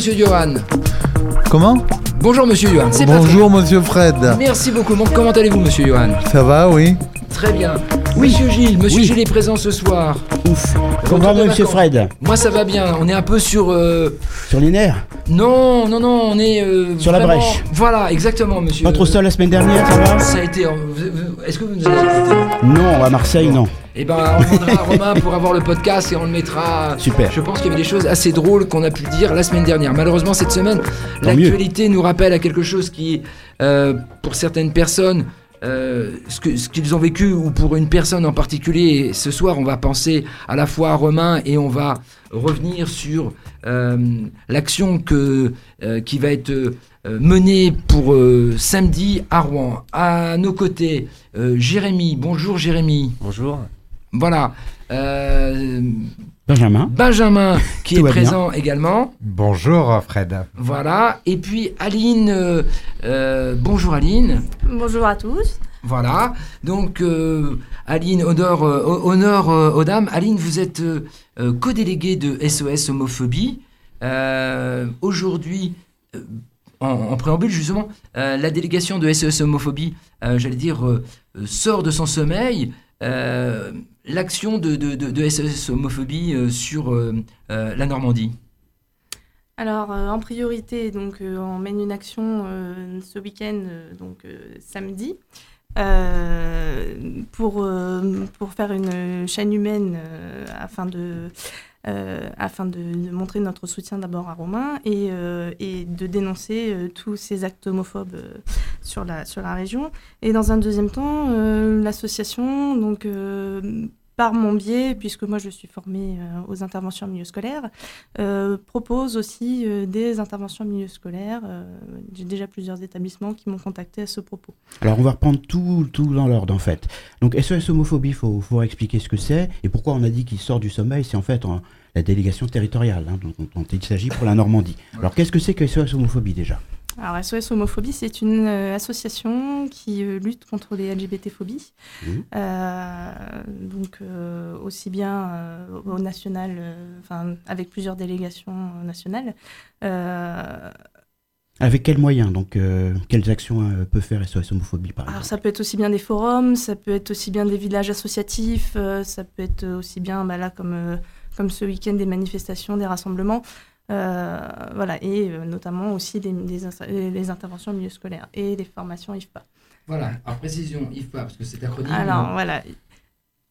24 secondes. Bonjour Monsieur Johan. Comment Bonjour Monsieur Johan. C'est Bonjour Monsieur Fred. Merci beaucoup. Comment allez-vous Monsieur Johan? Ça va, oui Très bien. Monsieur Gilles, Monsieur Gilles est présent ce soir. Ouf. Comment va, monsieur. Fred? Moi ça va bien. On est un peu sur. euh, Sur les nerfs? Non, non, non. On est. euh, Sur la brèche. Voilà, exactement, Monsieur. Pas trop seul la semaine dernière, ça va? Ça a été. Est-ce que vous nous avez écouté Non, à Marseille, non. Eh ben, on demandera à Romain pour avoir le podcast et on le mettra. Super. Je pense qu'il y avait des choses assez drôles qu'on a pu dire la semaine dernière. Malheureusement, cette semaine, l'actualité nous rappelle à quelque chose qui, euh, pour certaines personnes, euh, ce qu'ils ont vécu ou pour une personne en particulier. Et ce soir, on va penser à la fois à Romain et on va revenir sur euh, l'action que euh, qui va être euh, menée pour euh, samedi à Rouen. À nos côtés, euh, Jérémy. Bonjour Jérémy. Bonjour. Voilà. Euh, Benjamin Benjamin qui est bien. présent également. Bonjour Fred. Voilà. Et puis Aline. euh, euh, bonjour Aline. Bonjour à tous. Voilà. Donc euh, Aline, honneur, euh, honneur euh, aux dames. Aline, vous êtes co-déléguée de SOS Homophobie. Euh, Aujourd'hui, euh, en, en préambule justement, euh, la délégation de SOS Homophobie, euh, j'allais dire, sort de son sommeil. Euh, L'action de, de, de- SOS Homophobie euh, sur euh, la Normandie. Alors, en priorité, donc, on mène une action ce week-end, donc samedi, pour, pour faire une chaîne humaine afin de. Euh, afin de, montrer notre soutien d'abord à Romain et, euh, et de dénoncer euh, tous ces actes homophobes sur, la, sur la région. Et dans un deuxième temps, l'association, donc par mon biais, puisque moi je suis formée euh, aux interventions en milieu scolaire, euh, propose aussi euh, des interventions en milieu scolaire. Euh, J'ai déjà plusieurs établissements qui m'ont contacté à ce propos. Alors on va reprendre tout, tout dans l'ordre en fait. Donc SOS homophobie, il faut, faut expliquer ce que c'est et pourquoi on a dit qu'il sort du sommeil, c'est en fait en- la délégation territoriale hein, dont, dont il s'agit pour la Normandie. Alors qu'est-ce que c'est que SOS homophobie déjà? Alors SOS Homophobie, c'est une euh, association qui euh, lutte contre les LGBT-phobies. Mhm. Euh, donc aussi bien au national, avec plusieurs délégations nationales. Avec quels moyens Donc euh, quelles actions euh, peut faire SOS homophobie par Alors exemple? ça peut être aussi bien des forums, ça peut être aussi bien des villages associatifs, euh, ça peut être aussi bien, bah là, comme, comme ce week-end, des manifestations, des rassemblements. Euh, voilà, et euh, notamment aussi des, des ins- les interventions au milieu scolaire et les formations IFPA. Voilà. Alors précision, IFPA, parce que c'est acronyme. Alors voilà.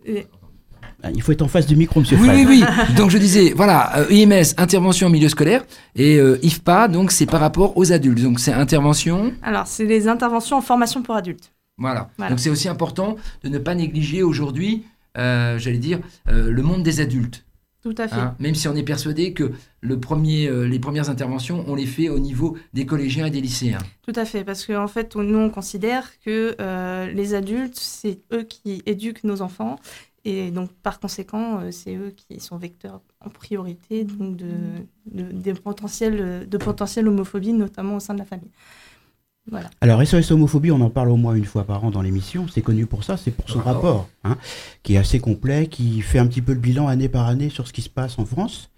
Et- Ah, Il faut être en face du micro, monsieur Oui, Fred. oui, oui. Donc je disais, voilà, euh, IMS, intervention en milieu scolaire, et euh, IFPA, donc c'est par rapport aux adultes. Donc c'est intervention, alors, c'est les interventions en formation pour adultes. voilà. Voilà. Donc c'est aussi important de ne pas négliger aujourd'hui, euh, j'allais dire, euh, le monde des adultes. Tout à fait. hein. même si on est persuadé que le premier, euh, les premières interventions, on les fait au niveau des collégiens et des lycéens. Tout à fait, parce qu'en fait, on- nous, on considère que euh, les adultes, c'est eux qui éduquent nos enfants, et donc, par conséquent, euh, c'est eux qui sont vecteurs en priorité donc de, de, des potentiels, de potentielle homophobie, notamment au sein de la famille. Voilà. Alors SOS homophobie, on en parle au moins une fois par an dans l'émission. C'est connu pour ça, c'est pour son Rapport. rapport, hein, qui est assez complet, qui fait un petit peu le bilan année par année sur ce qui se passe en France,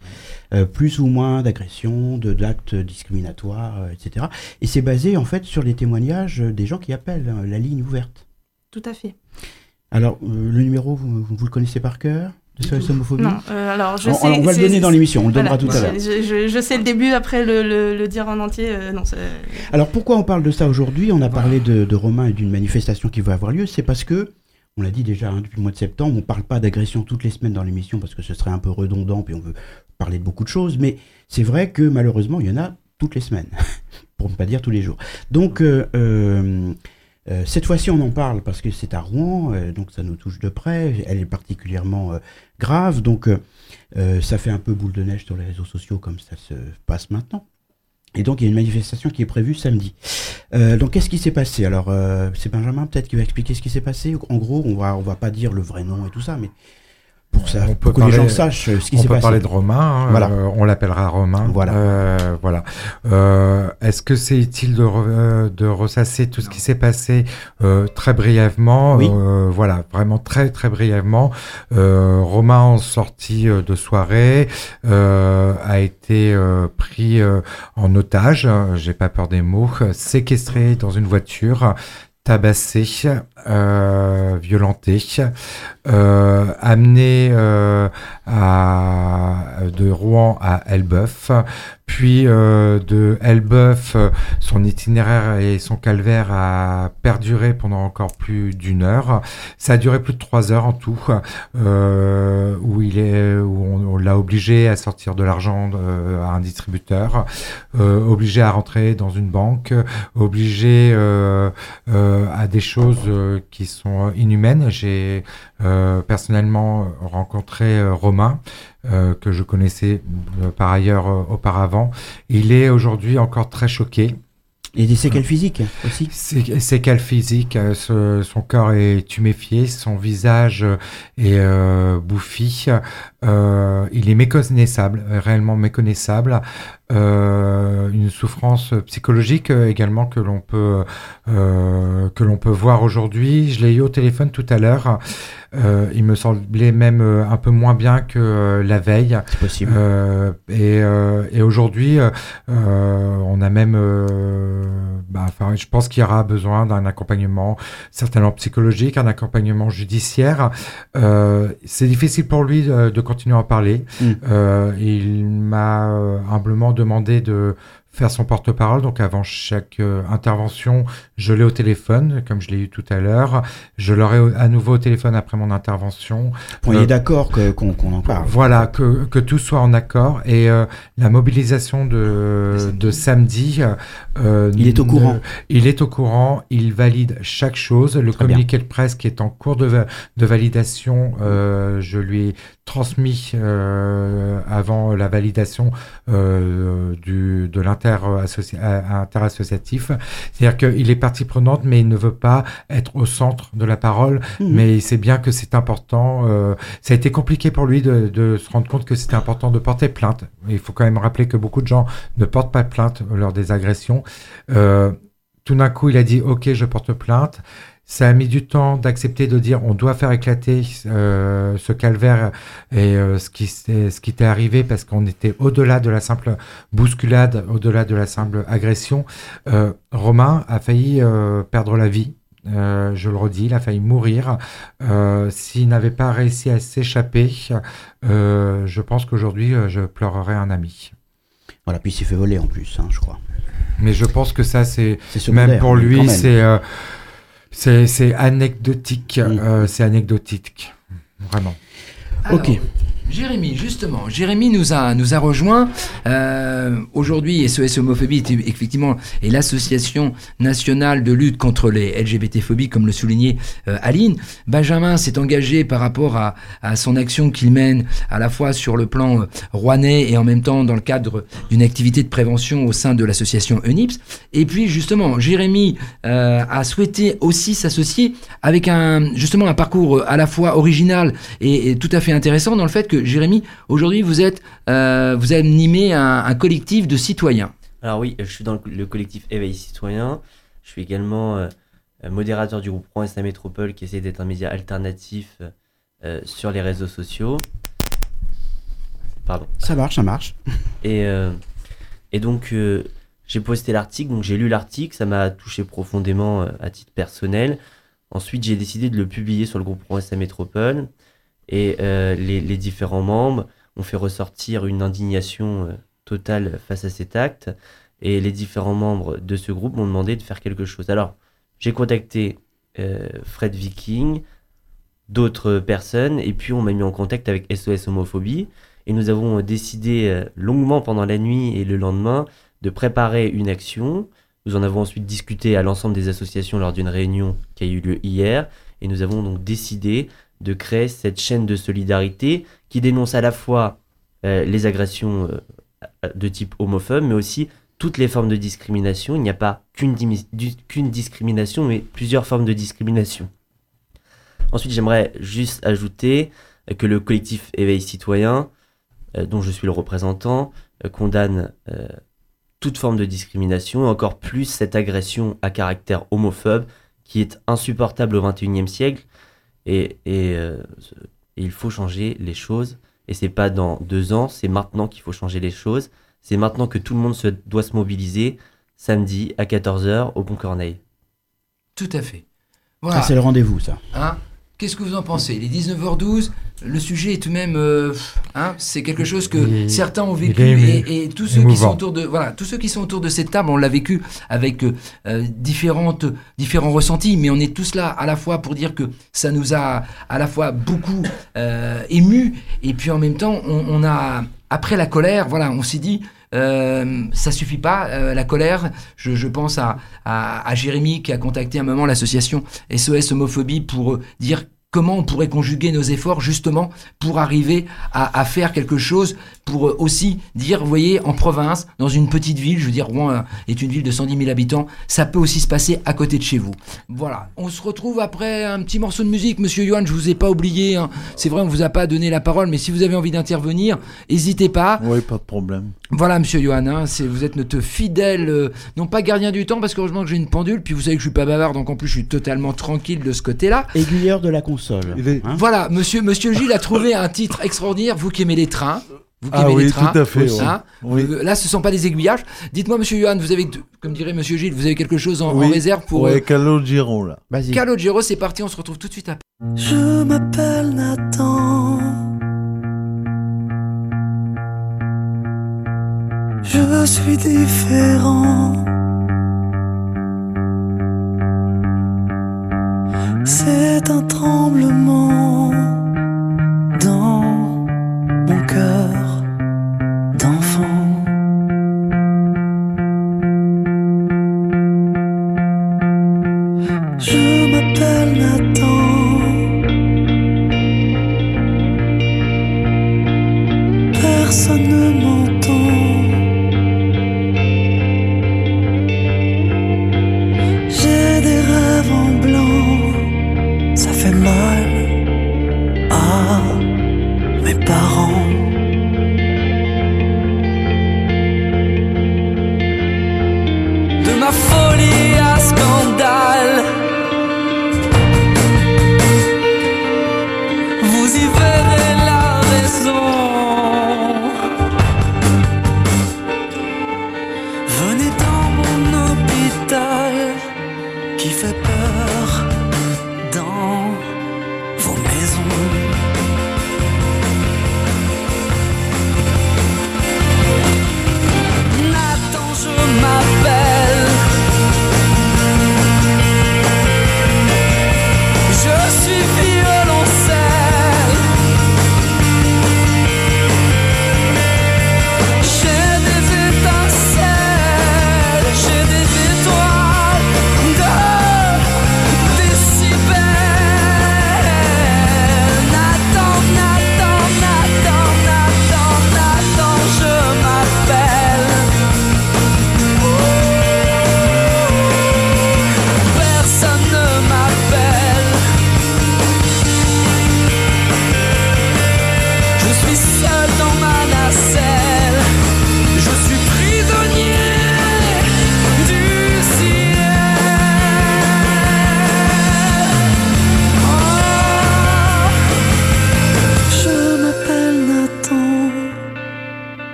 Euh, plus ou moins d'agressions, de d'actes discriminatoires, euh, etc. Et c'est basé en fait sur les témoignages des gens qui appellent hein, la ligne ouverte. Tout à fait. Alors euh, le numéro, vous, vous le connaissez par cœur? SOS homophobie Non, euh, alors je on, sais. on va le donner dans l'émission, on le voilà, donnera tout à l'heure. je, je- je sais le début, après le, le- le dire en entier. euh, non, Alors pourquoi on parle de ça aujourd'hui? On a parlé de, de Romain et d'une manifestation qui va avoir lieu. C'est parce que, on l'a dit déjà hein, depuis le mois de septembre, on ne parle pas d'agression toutes les semaines dans l'émission parce que ce serait un peu redondant, puis on veut parler de beaucoup de choses. Mais c'est vrai que malheureusement, il y en a toutes les semaines, pour ne pas dire tous les jours. Donc euh, cette fois-ci, on en parle parce que c'est à Rouen, donc ça nous touche de près. Elle est particulièrement grave, donc euh, euh, ça fait un peu boule de neige sur les réseaux sociaux comme ça se passe maintenant. Et donc, il y a une manifestation qui est prévue samedi. Euh, donc, qu'est-ce qui s'est passé? Alors, c'est Benjamin peut-être qui va expliquer ce qui s'est passé. En gros, on va, on va pas dire le vrai nom et tout ça, mais pour ça, on peut que les parler- gens sachent euh, ce qui On s'est peut passé. parler de Romain, hein, Voilà. euh, on l'appellera Romain. Voilà. Euh, voilà. Euh, Est-ce que c'est utile de, re- de ressasser tout ce qui s'est passé euh, très brièvement Oui. Euh, Voilà, vraiment très très brièvement. Euh, Romain, en sortie de soirée, euh, a été euh, pris euh, en otage, j'ai pas peur des mots, séquestré dans une voiture tabassé, euh, violenté, euh, amené euh, de Rouen à Elbeuf, puis euh, de Elbeuf, euh, son itinéraire et son calvaire a perduré pendant encore plus d'une heure. Ça a duré plus de trois heures en tout, euh, où il est, où on, on l'a obligé à sortir de l'argent euh, à un distributeur, euh, obligé à rentrer dans une banque, obligé à des choses qui sont inhumaines. J'ai personnellement rencontré Romain, euh, que je connaissais euh, par ailleurs euh, auparavant. Il est aujourd'hui encore très choqué. Et des séquelles physiques aussi. Sé- Séquelles physiques, euh, ce- son corps est tuméfié, son visage euh, est euh, bouffi, euh, il est méconnaissable, euh, réellement méconnaissable. Euh, une souffrance psychologique euh, également que l'on peut euh, que l'on peut voir aujourd'hui. Je l'ai eu au téléphone tout à l'heure. Euh, il me semblait même un peu moins bien que la veille. C'est possible. Euh, et euh, et aujourd'hui, on a même, euh, bah, enfin, je pense qu'il y aura besoin d'un accompagnement certainement psychologique, un accompagnement judiciaire. Euh, c'est difficile pour lui de, de continuer à en parler. Mm. Euh, il m'a euh, humblement demandé de faire son porte-parole. Donc avant chaque euh, intervention, je l'ai au téléphone, comme je l'ai eu tout à l'heure. Je l'aurai au- à nouveau au téléphone après mon intervention. On euh, est d'accord qu'on en parle. Voilà, que, que tout soit en accord. Et euh, la mobilisation de, de samedi. euh, Il est au courant. Il est au courant, il valide chaque chose. Le Très bien. communiqué de presse qui est en cours de, de validation, euh, je lui ai transmis euh, avant la validation euh, du, de l'inter-associatif. C'est-à-dire qu'il est partie prenante, mais il ne veut pas être au centre de la parole Mhm. mais il sait bien que c'est important. euh, ça a été compliqué pour lui de, de se rendre compte que c'était important de porter plainte. Il faut quand même rappeler que beaucoup de gens ne portent pas plainte lors des agressions. Euh, tout d'un coup, il a dit OK, je porte plainte. Ça a mis du temps d'accepter de dire on doit faire éclater euh, ce calvaire et euh, ce qui ce qui t'est arrivé parce qu'on était au-delà de la simple bousculade, au-delà de la simple agression. Euh, Romain a failli perdre la vie. Je le redis, il a failli mourir. S'il n'avait pas réussi à s'échapper, je pense qu'aujourd'hui, je pleurerais un ami. Voilà, puis il s'est fait voler en plus, hein, je crois. Mais je pense que ça, c'est même pour lui, c'est euh, c'est c'est anecdotique. Mm. euh, c'est anecdotique, vraiment. Ok. Jérémy, justement, Jérémy nous a, nous a rejoint. Euh, Aujourd'hui, SOS Homophobie est effectivement est l'association nationale de lutte contre les LGBT-phobies, comme le soulignait euh, Aline. Benjamin s'est engagé par rapport à, à son action qu'il mène à la fois sur le plan euh, rouennais et en même temps dans le cadre d'une activité de prévention au sein de l'association ENIPS. Et puis justement, Jérémy euh, a souhaité aussi s'associer avec un justement un parcours à la fois original et tout à fait intéressant dans le fait que Jérémy, aujourd'hui vous êtes euh, vous animez un, un collectif de citoyens. Alors oui, je suis dans le, le collectif Éveil Citoyen. Je suis également euh, euh, modérateur du groupe Rouen Métropole qui essaie d'être un média alternatif euh, sur les réseaux sociaux. Pardon. Ça marche, ça marche. Et, euh, et donc, euh, j'ai posté l'article, donc j'ai lu l'article, ça m'a touché profondément euh, à titre personnel. Ensuite, j'ai décidé de le publier sur le groupe Rouen Métropole. Et euh, les, différents membres ont fait ressortir une indignation euh, totale face à cet acte. Et les différents membres de ce groupe m'ont demandé de faire quelque chose. Alors, j'ai contacté euh, Fred Viking, d'autres personnes, et puis on m'a mis en contact avec SOS Homophobie. Et nous avons décidé longuement pendant la nuit et le lendemain de préparer une action. Nous en avons ensuite discuté à l'ensemble des associations lors d'une réunion qui a eu lieu hier. Et nous avons donc décidé de créer cette chaîne de solidarité qui dénonce à la fois euh, les agressions euh, de type homophobe, mais aussi toutes les formes de discrimination. Il n'y a pas qu'une discrimination, mais plusieurs formes de discrimination. Ensuite, j'aimerais juste ajouter euh, que le collectif Éveil Citoyen, dont je suis le représentant, condamne toute forme de discrimination, et encore plus cette agression à caractère homophobe qui est insupportable au XXIe siècle. Et, et, euh, et il faut changer les choses. Et c'est pas dans deux ans, c'est maintenant qu'il faut changer les choses. C'est maintenant que tout le monde se, doit se mobiliser samedi à 14h au Pont Corneille. Tout à fait. Voilà. Ah, c'est le rendez-vous, ça. Hein? Qu'est-ce que vous en pensez? Il est 19h12, le sujet est tout de même, euh, hein, c'est quelque chose que certains ont vécu et, et tous ceux qui sont autour de, voilà, tous ceux qui sont autour de cette table, on l'a vécu avec euh, différentes, différents ressentis, mais on est tous là à la fois pour dire que ça nous a à la fois beaucoup euh, ému et puis en même temps, on, on a après la colère, voilà, on s'est dit. Euh, ça suffit pas, euh, la colère. Je, pense à, à, à Jérémy qui a contacté un moment l'association SOS Homophobie pour euh, dire comment on pourrait conjuguer nos efforts justement pour arriver à, à faire quelque chose, pour aussi dire, vous voyez, en province, dans une petite ville, je veux dire, Rouen est une ville de 110 000 habitants, ça peut aussi se passer à côté de chez vous. Voilà, on se retrouve après un petit morceau de musique, Monsieur Johan, je vous ai pas oublié, hein. c'est vrai, on vous a pas donné la parole, mais si vous avez envie d'intervenir, n'hésitez pas. Oui, pas de problème. Voilà, monsieur Johan, hein, c'est, vous êtes notre fidèle, euh, non pas gardien du temps, parce qu'heureusement que j'ai une pendule, puis vous savez que je suis pas bavard, donc en plus je suis totalement tranquille de ce côté-là. Aiguilleur de la console. Hein. Voilà, monsieur, monsieur Gilles a trouvé un titre extraordinaire, vous qui aimez les trains. Vous qui Ah aimez oui, les trains. tout à fait, ouais. hein. Oui. Euh, Là, ce ne sont pas des aiguillages. Dites-moi, monsieur Johan, vous avez, comme dirait monsieur Gilles, vous avez quelque chose en, réserve pour Ouais, euh, Calogero, là. Vas-y. Calogero C'est parti, on se retrouve tout de suite après. Je m'appelle Nathan. Je suis différent. C'est un tremblement dans mon cœur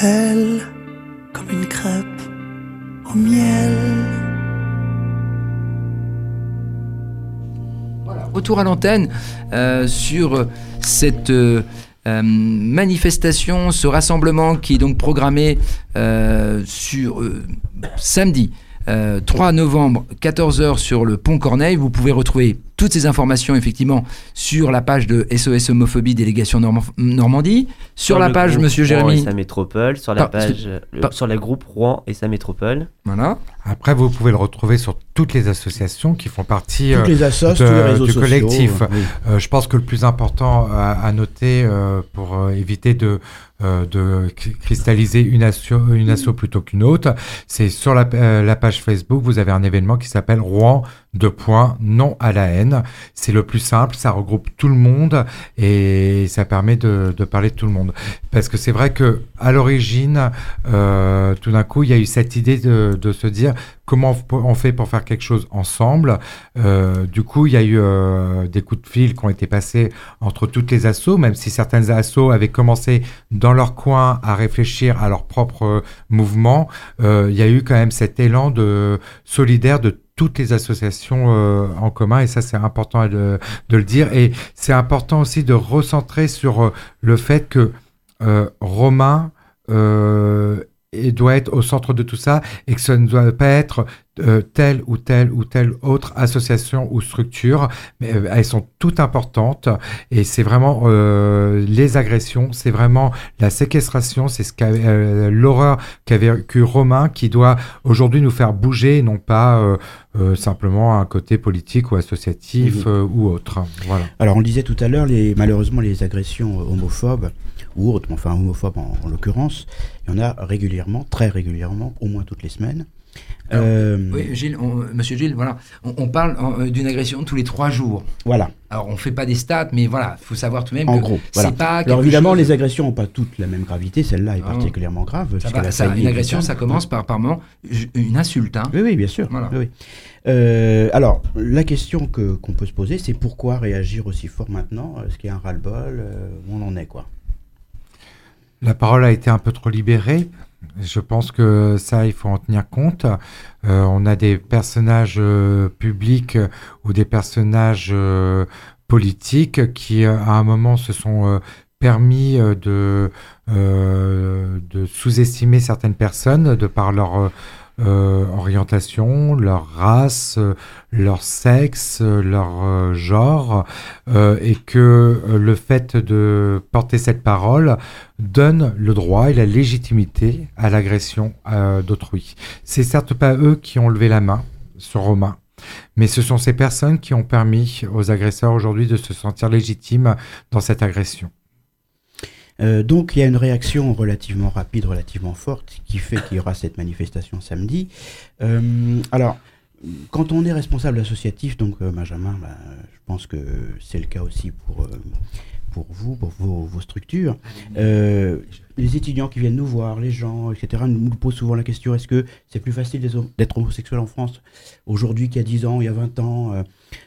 comme une crêpe au miel. Retour à l'antenne euh, sur cette euh, euh, manifestation, ce rassemblement qui est donc programmé sur samedi euh, 3 novembre 14h sur le pont Corneille. Vous pouvez retrouver toutes ces informations effectivement sur la page de SOS Homophobie Délégation Norm- Normandie, sur, la page Monsieur Rouen Jérémy. et sa métropole, sur la Pas- page, euh, le- sur le groupe Rouen et sa métropole. Voilà. Après, vous pouvez le retrouver sur toutes les associations qui font partie Toutes euh, les assos, de- les du sociaux. collectif. oui. Euh, je pense que le plus important à, à noter euh, pour euh, éviter de, euh, de cri- cristalliser une asso, une asso plutôt qu'une autre, c'est sur la, euh, la page Facebook, vous avez un événement qui s'appelle Rouen de points non à la haine. C'est le plus simple, ça regroupe tout le monde et ça permet de, parler de tout le monde. Parce que c'est vrai que à l'origine, euh, tout d'un coup, il y a eu cette idée de, se dire comment on fait pour faire quelque chose ensemble. Euh, du coup, il y a eu euh, des coups de fil qui ont été passés entre toutes les assos, même si certaines assos avaient commencé dans leur coin à réfléchir à leur propre mouvement. il y a eu quand même cet élan de solidaire de toutes les associations euh, en commun et ça c'est important de, de le dire. Et c'est important aussi de recentrer sur euh, le fait que euh, Romain euh, et doit être au centre de tout ça et que ça ne doit pas être euh, telle ou telle ou telle autre association ou structure, mais euh, elles sont toutes importantes et c'est vraiment euh, les agressions, c'est vraiment la séquestration, c'est ce qu'a l'horreur qu'a vécu Romain qui doit aujourd'hui nous faire bouger, et non pas simplement un côté politique ou associatif Mhm. ou autre. Voilà. Alors on disait tout à l'heure, les, malheureusement les agressions homophobes, mais enfin homophobes en, en l'occurrence, il y en a régulièrement, très régulièrement, au moins toutes les semaines. Alors, Euh, Oui, Gilles, on- Monsieur Gilles, voilà, on, on parle euh, d'une agression tous les trois jours. Voilà, Alors, on fait pas des stats, mais voilà, il faut savoir tout de même en que gros. c'est Voilà. pas. Alors évidemment, chose- les agressions n'ont pas toutes la même gravité, celle-là est Ah particulièrement grave. ça va- une agression, ça commence par, par moment une insulte. Hein. Oui, oui, bien sûr. Voilà. Oui, oui. Euh, alors, la question que qu'on peut se poser, c'est pourquoi réagir aussi fort maintenant? Est-ce qu'il y a un ras-le-bol? Euh, on en est, quoi? La parole a été un peu trop libérée. Je pense que ça, il faut en tenir compte. Euh, on a des personnages euh, publics euh, ou des personnages politiques qui, à un moment, se sont permis de, de sous-estimer certaines personnes de par leur euh, orientation, leur race, euh, leur sexe, euh, leur euh, genre, et que le fait de porter cette parole donne le droit et la légitimité à l'agression d'autrui. C'est certes pas eux qui ont levé la main sur Romain, mais ce sont ces personnes qui ont permis aux agresseurs aujourd'hui de se sentir légitimes dans cette agression. Euh, donc il y a une réaction relativement rapide, relativement forte, qui fait qu'il y aura cette manifestation samedi. Euh, alors, quand on est responsable associatif, donc euh, Benjamin, bah, je pense que c'est le cas aussi pour, pour vous, pour vos, structures. Euh, les étudiants qui viennent nous voir, les gens, etc., nous posent souvent la question est-ce que c'est plus facile d'être homosexuel en France aujourd'hui qu'il y a 10 ans, il y a 20 ans Euh,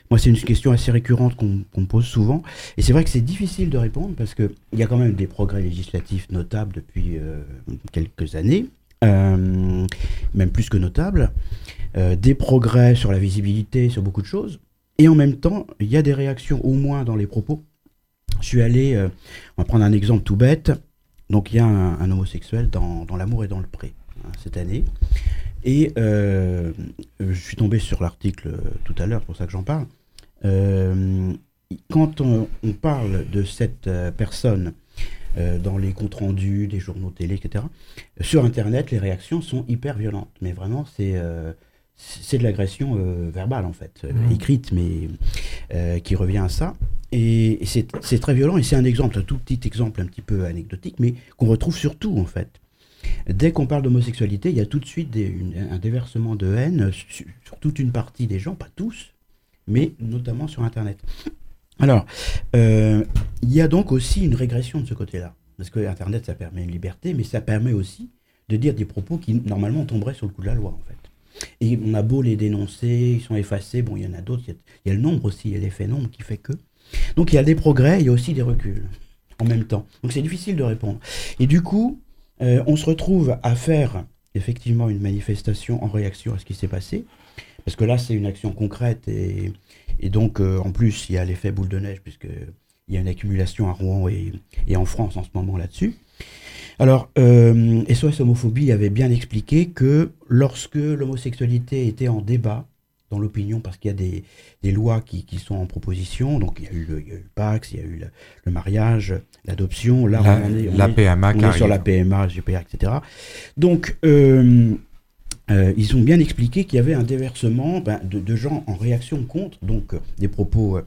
Moi, c'est une question assez récurrente qu'on pose souvent. Et c'est vrai que c'est difficile de répondre parce qu'il y a quand même des progrès législatifs notables depuis euh, quelques années, même plus que notables, des progrès sur la visibilité, sur beaucoup de choses. Et en même temps, il y a des réactions, au moins dans les propos. Je suis allé, euh, on va prendre un exemple tout bête. Donc il y a un, un homosexuel dans, dans L'amour et dans le pré, hein, cette année. Et euh, je suis tombé sur l'article euh, tout à l'heure, c'est pour ça que j'en parle. Euh, quand on, on parle de cette personne euh, dans les comptes rendus des journaux télé, etc., sur Internet, les réactions sont hyper violentes. Mais vraiment, c'est c'est de l'agression verbale, en fait, Mhm. écrite, mais qui revient à ça. Et, c'est très violent, et c'est un exemple, un tout petit exemple un petit peu anecdotique, mais qu'on retrouve surtout, en fait. Dès qu'on parle d'homosexualité, il y a tout de suite un déversement de haine sur, toute une partie des gens, pas tous, mais notamment sur Internet. Alors, euh, il y a donc aussi une régression de ce côté-là. Parce que Internet, ça permet une liberté, mais ça permet aussi de dire des propos qui, normalement, tomberaient sur le coup de la loi, en fait. Et on a beau les dénoncer, ils sont effacés, bon, il y en a d'autres, il y y, a le nombre aussi, il y a l'effet nombre qui fait que. Donc il y a des progrès, il y a aussi des reculs, en même temps. Donc c'est difficile de répondre. Et du coup, euh, on se retrouve à faire effectivement une manifestation en réaction à ce qui s'est passé. Parce que là, c'est une action concrète et, et donc, euh, en plus, il y a l'effet boule de neige, puisqu'il y a une accumulation à Rouen et, et en France en ce moment là-dessus. Alors, euh, SOS Homophobie avait bien expliqué que lorsque l'homosexualité était en débat dans l'opinion parce qu'il y a des, des lois qui, qui, sont en proposition. Donc il y a eu le, il y a eu le Pax, il y a eu le, le mariage, l'adoption. Là, La, on est, on la est- PMA on qui est sur la PMA, GPA, etc. Donc, euh, euh, ils ont bien expliqué qu'il y avait un déversement ben, de, de gens en réaction contre, donc euh, des propos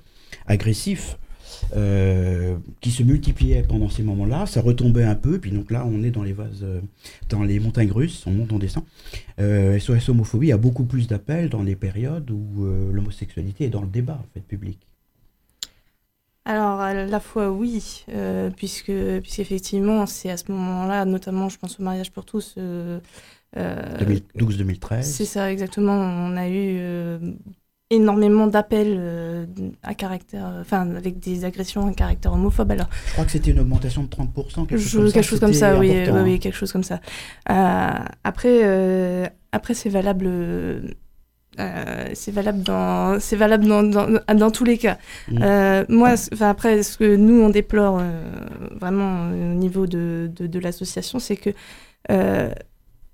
agressifs euh, qui se multipliaient pendant ces moments-là. Ça retombait un peu, puis donc là, on est dans les vases, euh, dans les montagnes russes, on monte, on descend. Euh, SOS homophobie a beaucoup plus d'appels dans les périodes où euh, l'homosexualité est dans le débat en fait public. Alors, à la fois oui, puisque puisqu'effectivement, c'est à ce moment-là, notamment, je pense au mariage pour tous. euh, euh, 2012-2013. c'est ça, exactement. On a eu énormément d'appels euh, à caractère, enfin, avec des agressions à caractère homophobe. Alors, Je crois que c'était une augmentation de 30%, quelque chose je- comme ça. quelque chose comme ça, oui, oui, important, oui, hein. quelque chose comme ça. Euh, après, euh, après c'est valable. euh, c'est valable dans c'est valable dans, dans, dans tous les cas. Mm. Euh, moi, après, ce que nous on déplore euh, vraiment euh, au niveau de, de, de l'association, c'est que euh,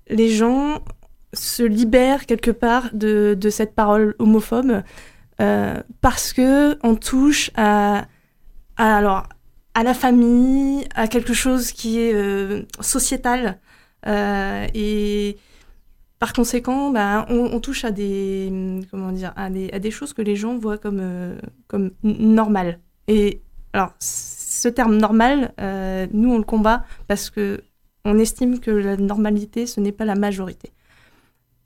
les gens se libèrent quelque part de, de cette parole homophobe euh, parce que on touche à, alors à la famille, à quelque chose qui est euh, sociétal euh, et par conséquent, bah, on, touche à des comment dire à des, à des choses que les gens voient comme comme normales. Et alors ce terme normal, nous on le combat parce que on estime que la normalité ce n'est pas la majorité.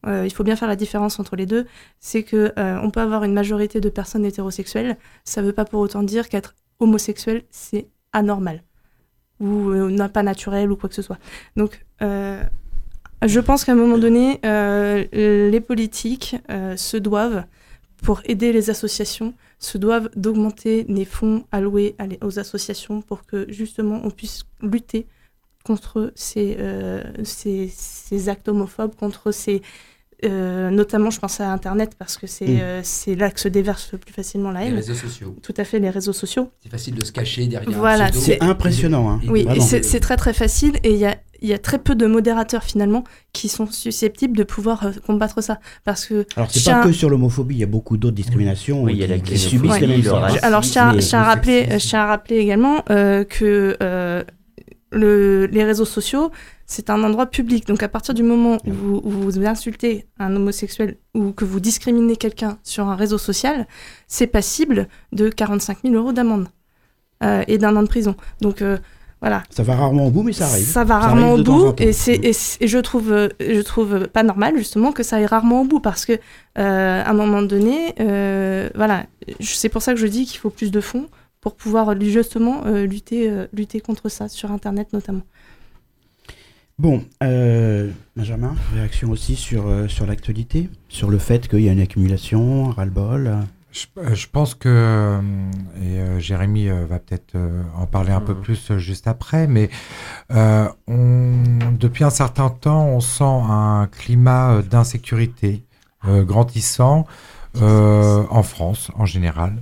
Euh, il faut bien faire la différence entre les deux. C'est que euh, on peut avoir une majorité de personnes hétérosexuelles, ça ne veut pas pour autant dire qu'être homosexuel c'est anormal ou euh, pas naturel ou quoi que ce soit. Donc je pense qu'à un moment donné, les politiques se doivent, pour aider les associations, se doivent d'augmenter les fonds alloués aux associations pour que justement on puisse lutter contre ces, ces, ces actes homophobes, contre ces... euh, notamment, je pense à Internet parce que c'est Mm. euh, c'est là que se déverse le plus facilement la Les haine. réseaux sociaux. Tout à fait, les réseaux sociaux. C'est facile de se cacher derrière Voilà. C'est impressionnant. Hein. Oui, c'est très très facile et il y a, il y a très peu de modérateurs finalement qui sont susceptibles de pouvoir euh, combattre ça. Parce que Alors, c'est Chien- pas que sur l'homophobie, il y a beaucoup d'autres discriminations Oui, il y a qui, la qui subissent les choses. racisme. Je- Alors, je tiens, à le rappeler, sexisme. je tiens à rappeler également euh, que euh, le, les réseaux sociaux, c'est un endroit public. Donc, à partir du moment où vous, où vous insultez un homosexuel ou que vous discriminez quelqu'un sur un réseau social, c'est passible de 45 000 euros d'amende euh, et d'un an de prison. Donc, euh, voilà. Ça va rarement au bout, mais ça arrive. Ça va Ça rarement au bout et, c'est, et, c'est- et je trouve je trouve pas normal justement que ça aille rarement au bout parce que euh, à un moment donné voilà c'est pour ça que je dis qu'il faut plus de fonds pour pouvoir euh, justement euh, lutter euh, lutter contre ça sur internet notamment. Bon, euh, Benjamin, réaction aussi sur, euh, sur l'actualité, sur le fait qu'il y a une accumulation, un ras-le-bol. Je, je pense que, et euh, Jérémy va peut-être euh, en parler un peu Mhm. plus juste après, mais euh, on, depuis un certain temps, on sent un climat d'insécurité euh, grandissant euh, en France en général,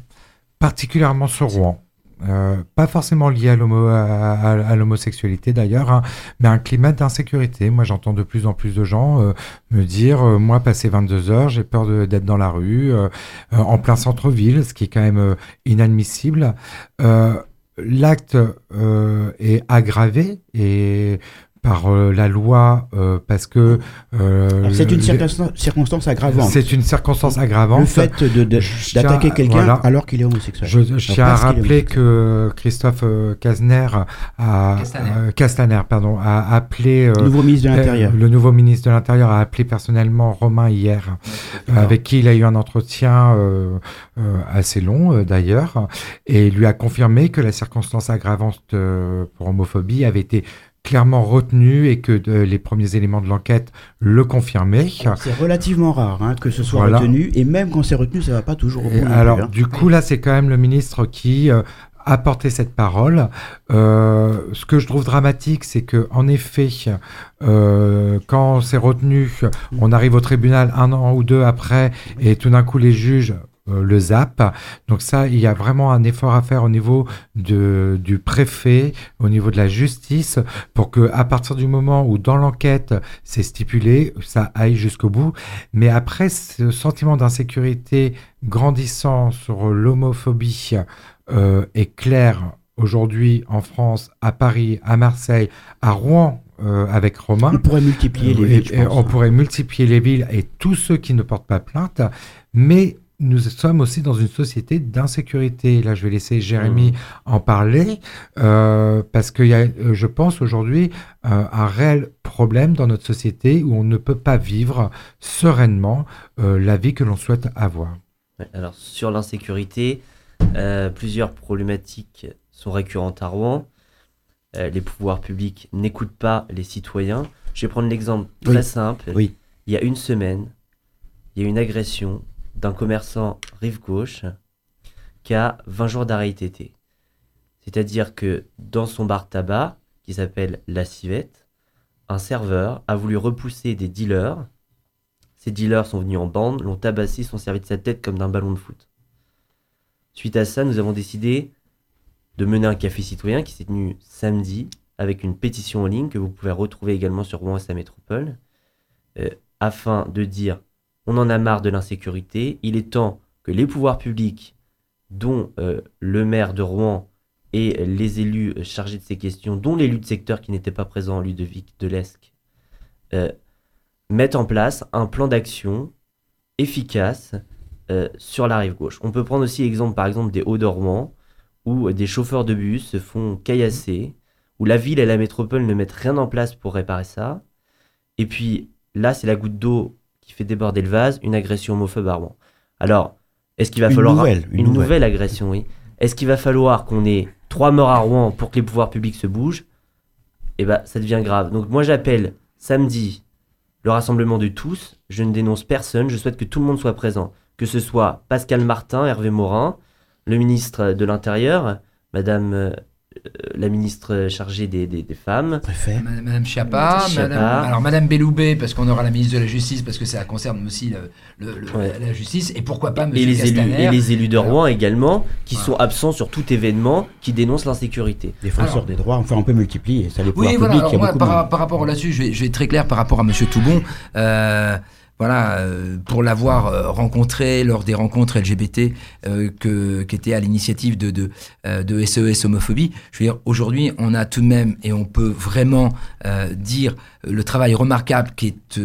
particulièrement sur Rouen. Euh, pas forcément lié à l'homo- à- à- à l'homosexualité d'ailleurs, hein, mais un climat d'insécurité. Moi, j'entends de plus en plus de gens euh, me dire, euh, moi, passé 22 heures, j'ai peur d'être dans la rue, en plein centre-ville, ce qui est quand même inadmissible. L'acte est aggravé et par euh, la loi euh, parce que euh, C'est le- une le- circonstance, circonstance aggravante. c'est une circonstance aggravante. Le fait de- d'attaquer quelqu'un voilà. alors qu'il est homosexuel. Je, je tiens à rappeler que Christophe Castaner a, Castaner. Castaner, pardon, a appelé euh, Nouveau ministre de l'Intérieur. le nouveau ministre de l'Intérieur a appelé personnellement Romain hier, euh, avec qui il a eu un entretien euh, euh, assez long euh, d'ailleurs, et il lui a confirmé que la circonstance aggravante euh, pour homophobie avait été clairement retenue et que les premiers éléments de l'enquête le confirmaient. C'est relativement rare hein, que ce soit Voilà. retenu, et même quand c'est retenu, ça va pas toujours au bout. Plus, alors, hein. du coup, là, c'est quand même le ministre qui euh, a porté cette parole. Euh, ce que je trouve dramatique, c'est que, en effet, euh, quand c'est retenu, on arrive au tribunal un an ou deux après, et tout d'un coup, les juges le ZAP. Donc ça, il y a vraiment un effort à faire au niveau de, du préfet, au niveau de la justice, pour que à partir du moment où dans l'enquête c'est stipulé, ça aille jusqu'au bout. Mais après, ce sentiment d'insécurité grandissant sur l'homophobie euh, est clair aujourd'hui en France, à Paris, à Marseille, à Rouen, euh, avec Romain. On pourrait multiplier les Euh, villes, et- je et pense, on pourrait multiplier les villes et tous ceux qui ne portent pas plainte, mais nous sommes aussi dans une société d'insécurité. Là, je vais laisser Jérémy en parler, euh, parce qu'il y a, euh, je pense, aujourd'hui euh, un réel problème dans notre société où on ne peut pas vivre sereinement euh, la vie que l'on souhaite avoir. Alors sur l'insécurité, plusieurs problématiques sont récurrentes à Rouen. Les pouvoirs publics n'écoutent pas les citoyens. Je vais prendre l'exemple très Oui. simple. Oui. Il y a une semaine, il y a une agression d'un commerçant rive gauche qui a 20 jours d'arrêt ITT. C'est-à-dire que dans son bar tabac, qui s'appelle La Civette, un serveur a voulu repousser des dealers. Ces dealers sont venus en bande, l'ont tabassé, sont servis de sa tête comme d'un ballon de foot. Suite à ça, nous avons décidé de mener un café citoyen qui s'est tenu samedi avec une pétition en ligne que vous pouvez retrouver également sur Rouen et sa métropole, euh, afin de dire on en a marre de l'insécurité, il est temps que les pouvoirs publics, dont euh, le maire de Rouen et les élus euh, chargés de ces questions, dont l'élu de secteur qui n'était pas présent, Ludovic Delesque, euh, mettent en place un plan d'action efficace euh, sur la rive gauche. On peut prendre aussi l'exemple par exemple des Hauts-de-Rouen, où des chauffeurs de bus se font caillasser, où la ville et la métropole ne mettent rien en place pour réparer ça. Et puis là, c'est la goutte d'eau qui fait déborder le vase, une agression homophobe à Rouen. Alors, est-ce qu'il va Une falloir... nouvelle, une une nouvelle. nouvelle agression, oui. Est-ce qu'il va falloir qu'on ait trois morts à Rouen pour que les pouvoirs publics se bougent? Eh ben, ça devient grave. Donc moi, j'appelle samedi le rassemblement de tous. Je ne dénonce personne. Je souhaite que tout le monde soit présent. Que ce soit Pascal Martin, Hervé Morin, le ministre de l'Intérieur, Madame euh, la ministre chargée des, des- des femmes, Préfet. Madame Madame Schiappa, Schiappa. Madame, alors Madame Belloubet, parce qu'on aura la ministre de la Justice, parce que ça concerne aussi le- le- le- Ouais. la justice, et pourquoi pas Monsieur et les, élus, et les élus de Alors, Rouen également, qui Voilà. sont absents sur tout événement qui dénonce l'insécurité. Défenseur Alors- des droits, enfin on peut multiplier, ça les Oui, voilà. publics, Alors il y a moi, par, par rapport là-dessus, je vais, je vais être très clair par rapport à Monsieur Toubon. Euh, voilà, euh, pour l'avoir euh, rencontré lors des rencontres LGBT euh, que, qui étaient à l'initiative de, de, de SES Homophobie, je veux dire, aujourd'hui, on a tout de même, et on peut vraiment dire le travail remarquable qui est,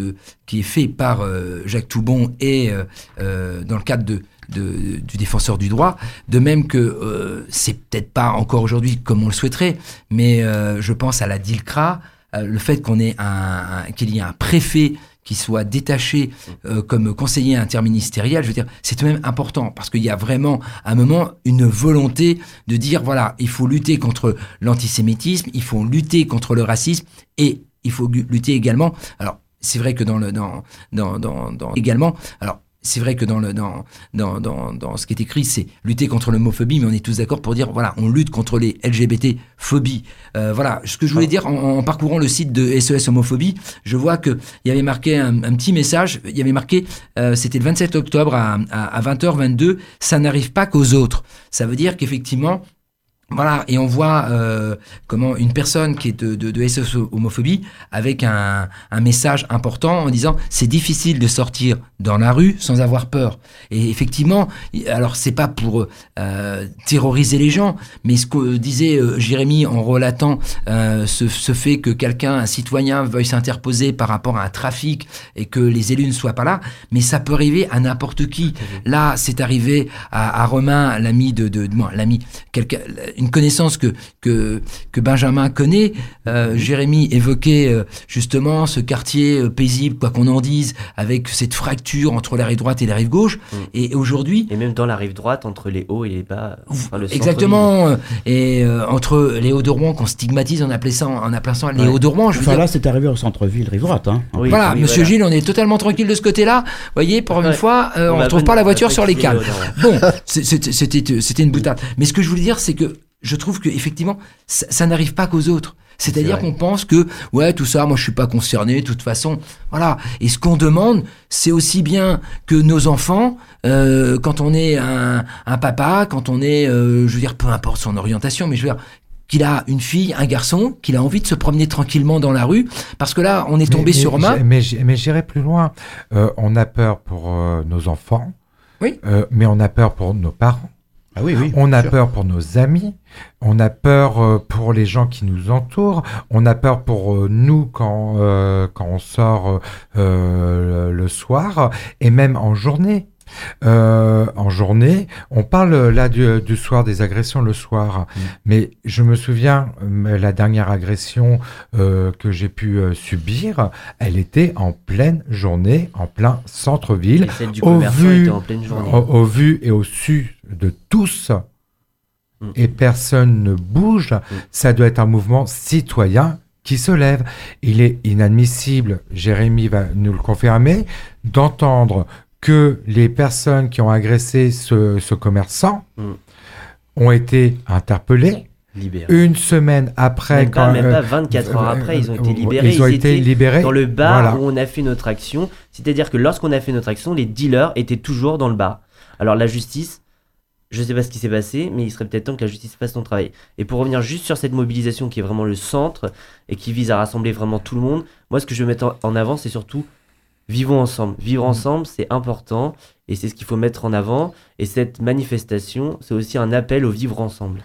qui est fait par Jacques Toubon et dans le cadre de, de- du défenseur du droit, de même que euh, c'est peut-être pas encore aujourd'hui comme on le souhaiterait, mais je pense à la DILCRA, le fait qu'on ait un- qu'il y ait un préfet qui soit détaché euh, comme conseiller interministériel, je veux dire, c'est tout de même important parce qu'il y a vraiment à un moment une volonté de dire voilà, il faut lutter contre l'antisémitisme, il faut lutter contre le racisme et il faut lutter également. Alors c'est vrai que dans le dans dans dans, dans- également alors c'est vrai que dans, le, dans, dans, dans, ce qui est écrit, c'est lutter contre l'homophobie, mais on est tous d'accord pour dire, voilà, on lutte contre les LGBT-phobies. Euh, voilà, ce que je voulais dire en, parcourant le site de SOS Homophobie, je vois qu'il y avait marqué un, petit message, il y avait marqué, euh, c'était le 27 octobre à, à 20h22, ça n'arrive pas qu'aux autres. Ça veut dire qu'effectivement, voilà, et on voit euh, comment une personne qui est de, de, de SOS homophobie avec un, un message important en disant c'est difficile de sortir dans la rue sans avoir peur. Et effectivement, alors c'est pas pour euh, terroriser les gens, mais ce que disait euh, Jérémy en relatant euh, ce, ce fait que quelqu'un, un citoyen, veuille s'interposer par rapport à un trafic et que les élus ne soient pas là, mais ça peut arriver à n'importe qui. Là, c'est arrivé à, à Romain, l'ami de, de, de moi, l'ami, quelqu'un, une connaissance que, que, que Benjamin connaît. Euh, Jérémy évoquait euh, justement ce quartier euh, paisible, quoi qu'on en dise, avec cette fracture entre la rive droite et la rive gauche. Mm. Et aujourd'hui, Et même dans la rive droite, entre les hauts et les bas. enfin, le. Exactement. euh, Et euh, entre les Hauts de Rouen qu'on stigmatise en appelant ça, en appelant ça les Ouais. Hauts de Rouen, je veux Enfin dire. là, c'est arrivé au centre-ville, rive droite. Hein. Oui, voilà, oui, Monsieur voilà. Gilles, on est totalement tranquille de ce côté-là. Vous voyez, pour une Ouais. fois, euh, on ne trouve pas- la voiture sur les quitter cannes. les Hauts de Rouen. Bon, c'était une boutade. Mais ce que je voulais dire, c'est que je trouve que effectivement, ça, ça n'arrive pas qu'aux autres. C'est-à-dire qu'on pense que, ouais, tout ça, moi je suis pas concerné, de toute façon. Voilà. Et ce qu'on demande, c'est aussi bien que nos enfants, euh, quand on est un, un papa, quand on est, euh, je veux dire, peu importe son orientation, mais je veux dire, qu'il a une fille, un garçon, qu'il a envie de se promener tranquillement dans la rue, parce que là, on est tombé Mais- sur mais j'ai- Mais, j'irai plus loin. Euh, on a peur pour nos enfants, Oui. mais on a peur pour nos parents. Ah oui, oui. On a sûr. peur pour nos amis, on a peur euh, pour les gens qui nous entourent, on a peur pour euh, nous quand, euh, quand on sort euh, le soir et même en journée. Euh, en journée, on parle euh, là du, du soir des agressions le soir, Mm. mais je me souviens euh, la dernière agression euh, que j'ai pu euh, subir, elle était en pleine journée, en plein centre-ville, au vu- était en pleine journée. au, au vu et au su de tous, Mm. et personne ne bouge, ça doit être un mouvement citoyen qui se lève. Il est inadmissible, Jérémy va nous le confirmer, d'entendre que les personnes qui ont agressé ce, ce commerçant Mm. ont été interpellées. Libérés. Une semaine après, Même pas, quand, même euh, pas 24 heures euh, après, ils ont été libérés. Ils ont Ils été libérés dans le bar Voilà. où on a fait notre action. C'est-à-dire que lorsqu'on a fait notre action, les dealers étaient toujours dans le bar. Alors la justice, je sais pas ce qui s'est passé, mais il serait peut-être temps que la justice fasse son travail. Et pour revenir juste sur cette mobilisation qui est vraiment le centre et qui vise à rassembler vraiment tout le monde, moi ce que je veux mettre en avant, c'est surtout vivons ensemble. Vivre Mm. ensemble, c'est important et c'est ce qu'il faut mettre en avant. Et cette manifestation, c'est aussi un appel au vivre ensemble.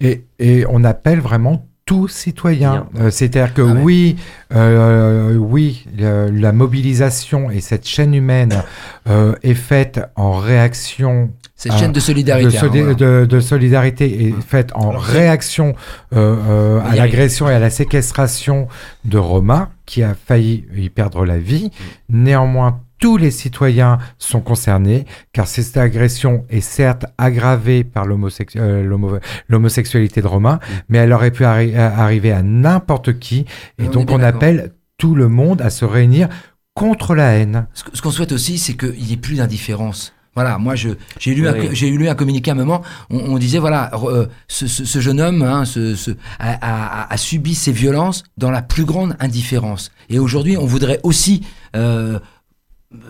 Et, et on appelle vraiment tout citoyen. Euh, C'est-à-dire que Ah ouais. oui, euh, oui, le- la mobilisation et cette chaîne humaine euh, est faite en réaction Cette chaîne de solidarité. de, hein, soli- voilà. de- de solidarité est faite en Alors, réaction euh, euh, à l'agression et à la séquestration de Romain, qui a failli y perdre la vie. Néanmoins, tous les citoyens sont concernés, car cette agression est certes aggravée par euh, l'homo- l'homosexualité de Romain, mais elle aurait pu arri- euh, arriver à n'importe qui. Et est donc, on appelle tout le monde à se réunir contre la haine. Ce qu'on souhaite aussi, c'est qu'il n'y ait plus d'indifférence. Voilà, moi je- j'ai lu, Oui. j'ai lu un communiqué à un moment, on, on disait, voilà, re- euh, ce, ce- ce jeune homme hein, ce- ce- a, a- a subi ces violences dans la plus grande indifférence. Et aujourd'hui, on voudrait aussi euh,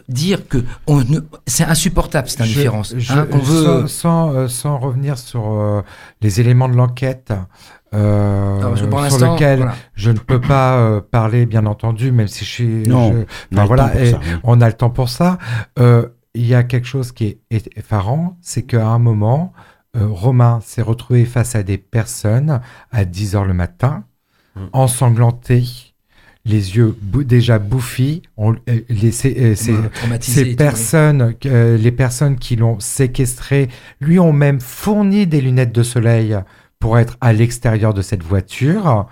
dire que c'est insupportable cette indifférence. Je- hein, je- qu'on veut... sans, sans, euh, sans revenir sur euh, les éléments de l'enquête euh, Non, pour sur lequel voilà. je ne peux pas euh, parler, bien entendu, même si je suis... Non, je- On a enfin, le voilà, temps pour et ça, oui. on a le temps pour ça. Euh, Il y a quelque chose qui est eff- effarant, c'est qu'à un moment, euh, Romain s'est retrouvé face à des personnes à 10 heures le matin, Mm. ensanglantés, les yeux bou- déjà bouffis. On, euh, les, ces- euh, ces- ces personnes, les personnes qui l'ont séquestré, lui ont même fourni des lunettes de soleil pour être à l'extérieur de cette voiture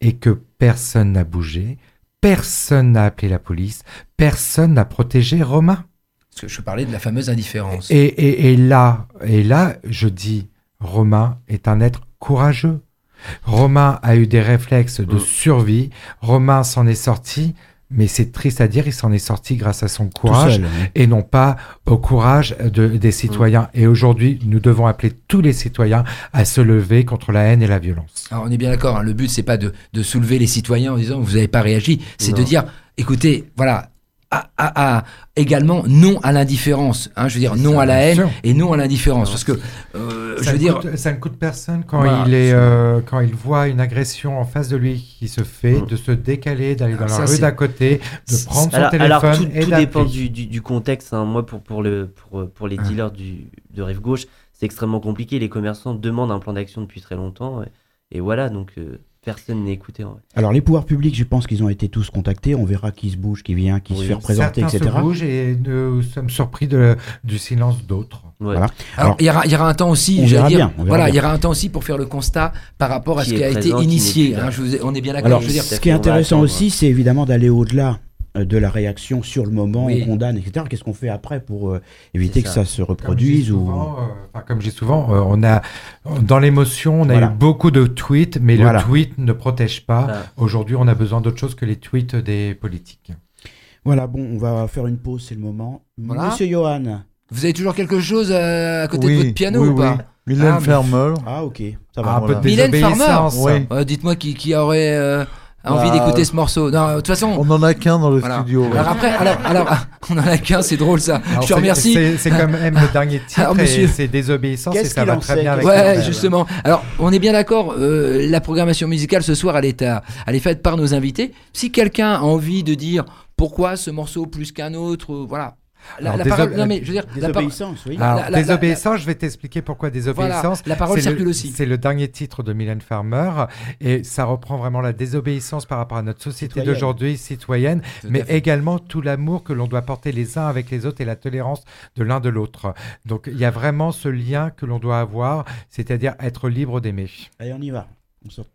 et que personne n'a bougé, personne n'a appelé la police, personne n'a protégé Romain. Parce que je parlais de la fameuse indifférence. Et, et- et là, et là, je dis, Romain est un être courageux. Romain a eu des réflexes de Mm. survie. Romain s'en est sorti, mais c'est triste à dire, il s'en est sorti grâce à son courage seul, oui. et non pas au courage de- des citoyens. Et aujourd'hui, nous devons appeler tous les citoyens à se lever contre la haine et la violence. Alors, on est bien d'accord, hein, le but, c'est pas de, de soulever les citoyens en disant vous n'avez pas réagi, c'est de dire écoutez, voilà, à- à- à- également non à l'indifférence, hein, je veux dire non à la haine et non à l'indifférence. Parce que, euh, je ça, veux ne dire, coûte, ça ne coûte personne quand Voilà, il est euh, quand il voit une agression en face de lui qui se fait, Mm. de se décaler, d'aller dans Ah, ça, la rue d'à côté, de prendre son alors, téléphone alors, tout, et tout dépend du, du- du contexte. hein. Moi, pour, pour, le, pour, pour les Ouais. dealers du, de Rive Gauche, c'est extrêmement compliqué. Les commerçants demandent un plan d'action depuis très longtemps. Et, et voilà, donc euh, personne n'est écouté. en vrai. Alors les pouvoirs publics, je pense qu'ils ont été tous contactés. On verra qui se bouge, qui vient, qui se fait représenter, Certains etc. se bougent et nous sommes surpris de, du silence d'autres. Ouais. Voilà. alors, il y aura, il y aura un temps aussi, on verra dire, bien, on verra voilà, il y aura un temps aussi pour faire le constat par rapport à Qui ce qui a présent, été initié. hein, je vous ai- on est bien d'accord. Alors, je veux dire, ce qui est intéressant aussi, c'est évidemment d'aller au-delà de la réaction sur le moment, Oui. on condamne, etc. Qu'est-ce qu'on fait après pour euh, éviter que ça. se Comme reproduise ou souvent, euh, comme je dis souvent, euh, on a dans l'émotion, on a Voilà. eu beaucoup de tweets, mais Voilà. le tweet ne protège pas. Ah. Aujourd'hui, on a besoin d'autre chose que les tweets des politiques. Voilà, bon, on va faire une pause, c'est le moment. Voilà. Monsieur Johan, Vous avez toujours quelque chose euh, à côté Oui, de votre piano oui, ou pas oui. Mylène Ah, Farmer. Ah, ok, ça Ah, va. un peu de Mylène désobéissance. Oui. Euh, Dites-moi qui, qui aurait euh, envie Bah, d'écouter ce morceau. Non, de toute façon. On en a qu'un dans le Voilà. studio. ouais. Alors après, alors, alors, on en a qu'un, c'est drôle ça. Alors, Je te c'est- remercie. C'est quand même le dernier titre c'est désobéissance et ça va très bien avec Ouais, justement. Alors, on est bien d'accord, euh, la programmation musicale ce soir, elle est, à- elle est faite par nos invités. Si quelqu'un a envie de dire pourquoi ce morceau plus qu'un autre, euh, voilà. La, Alors, la déso- parole, non mais je veux dire, la parole- Désobéissance, oui. Alors, La- la- la- désobéissance, je vais t'expliquer pourquoi désobéissance. la parole le- circule aussi. C'est le dernier titre de Mylène Farmer et ça reprend vraiment la désobéissance par rapport à notre société d'aujourd'hui, citoyenne, Tout mais également tout l'amour que l'on doit porter les uns avec les autres et la tolérance de l'un de l'autre. Donc il y a vraiment ce lien que l'on doit avoir, c'est-à-dire être libre d'aimer. Allez, on y va. On sort.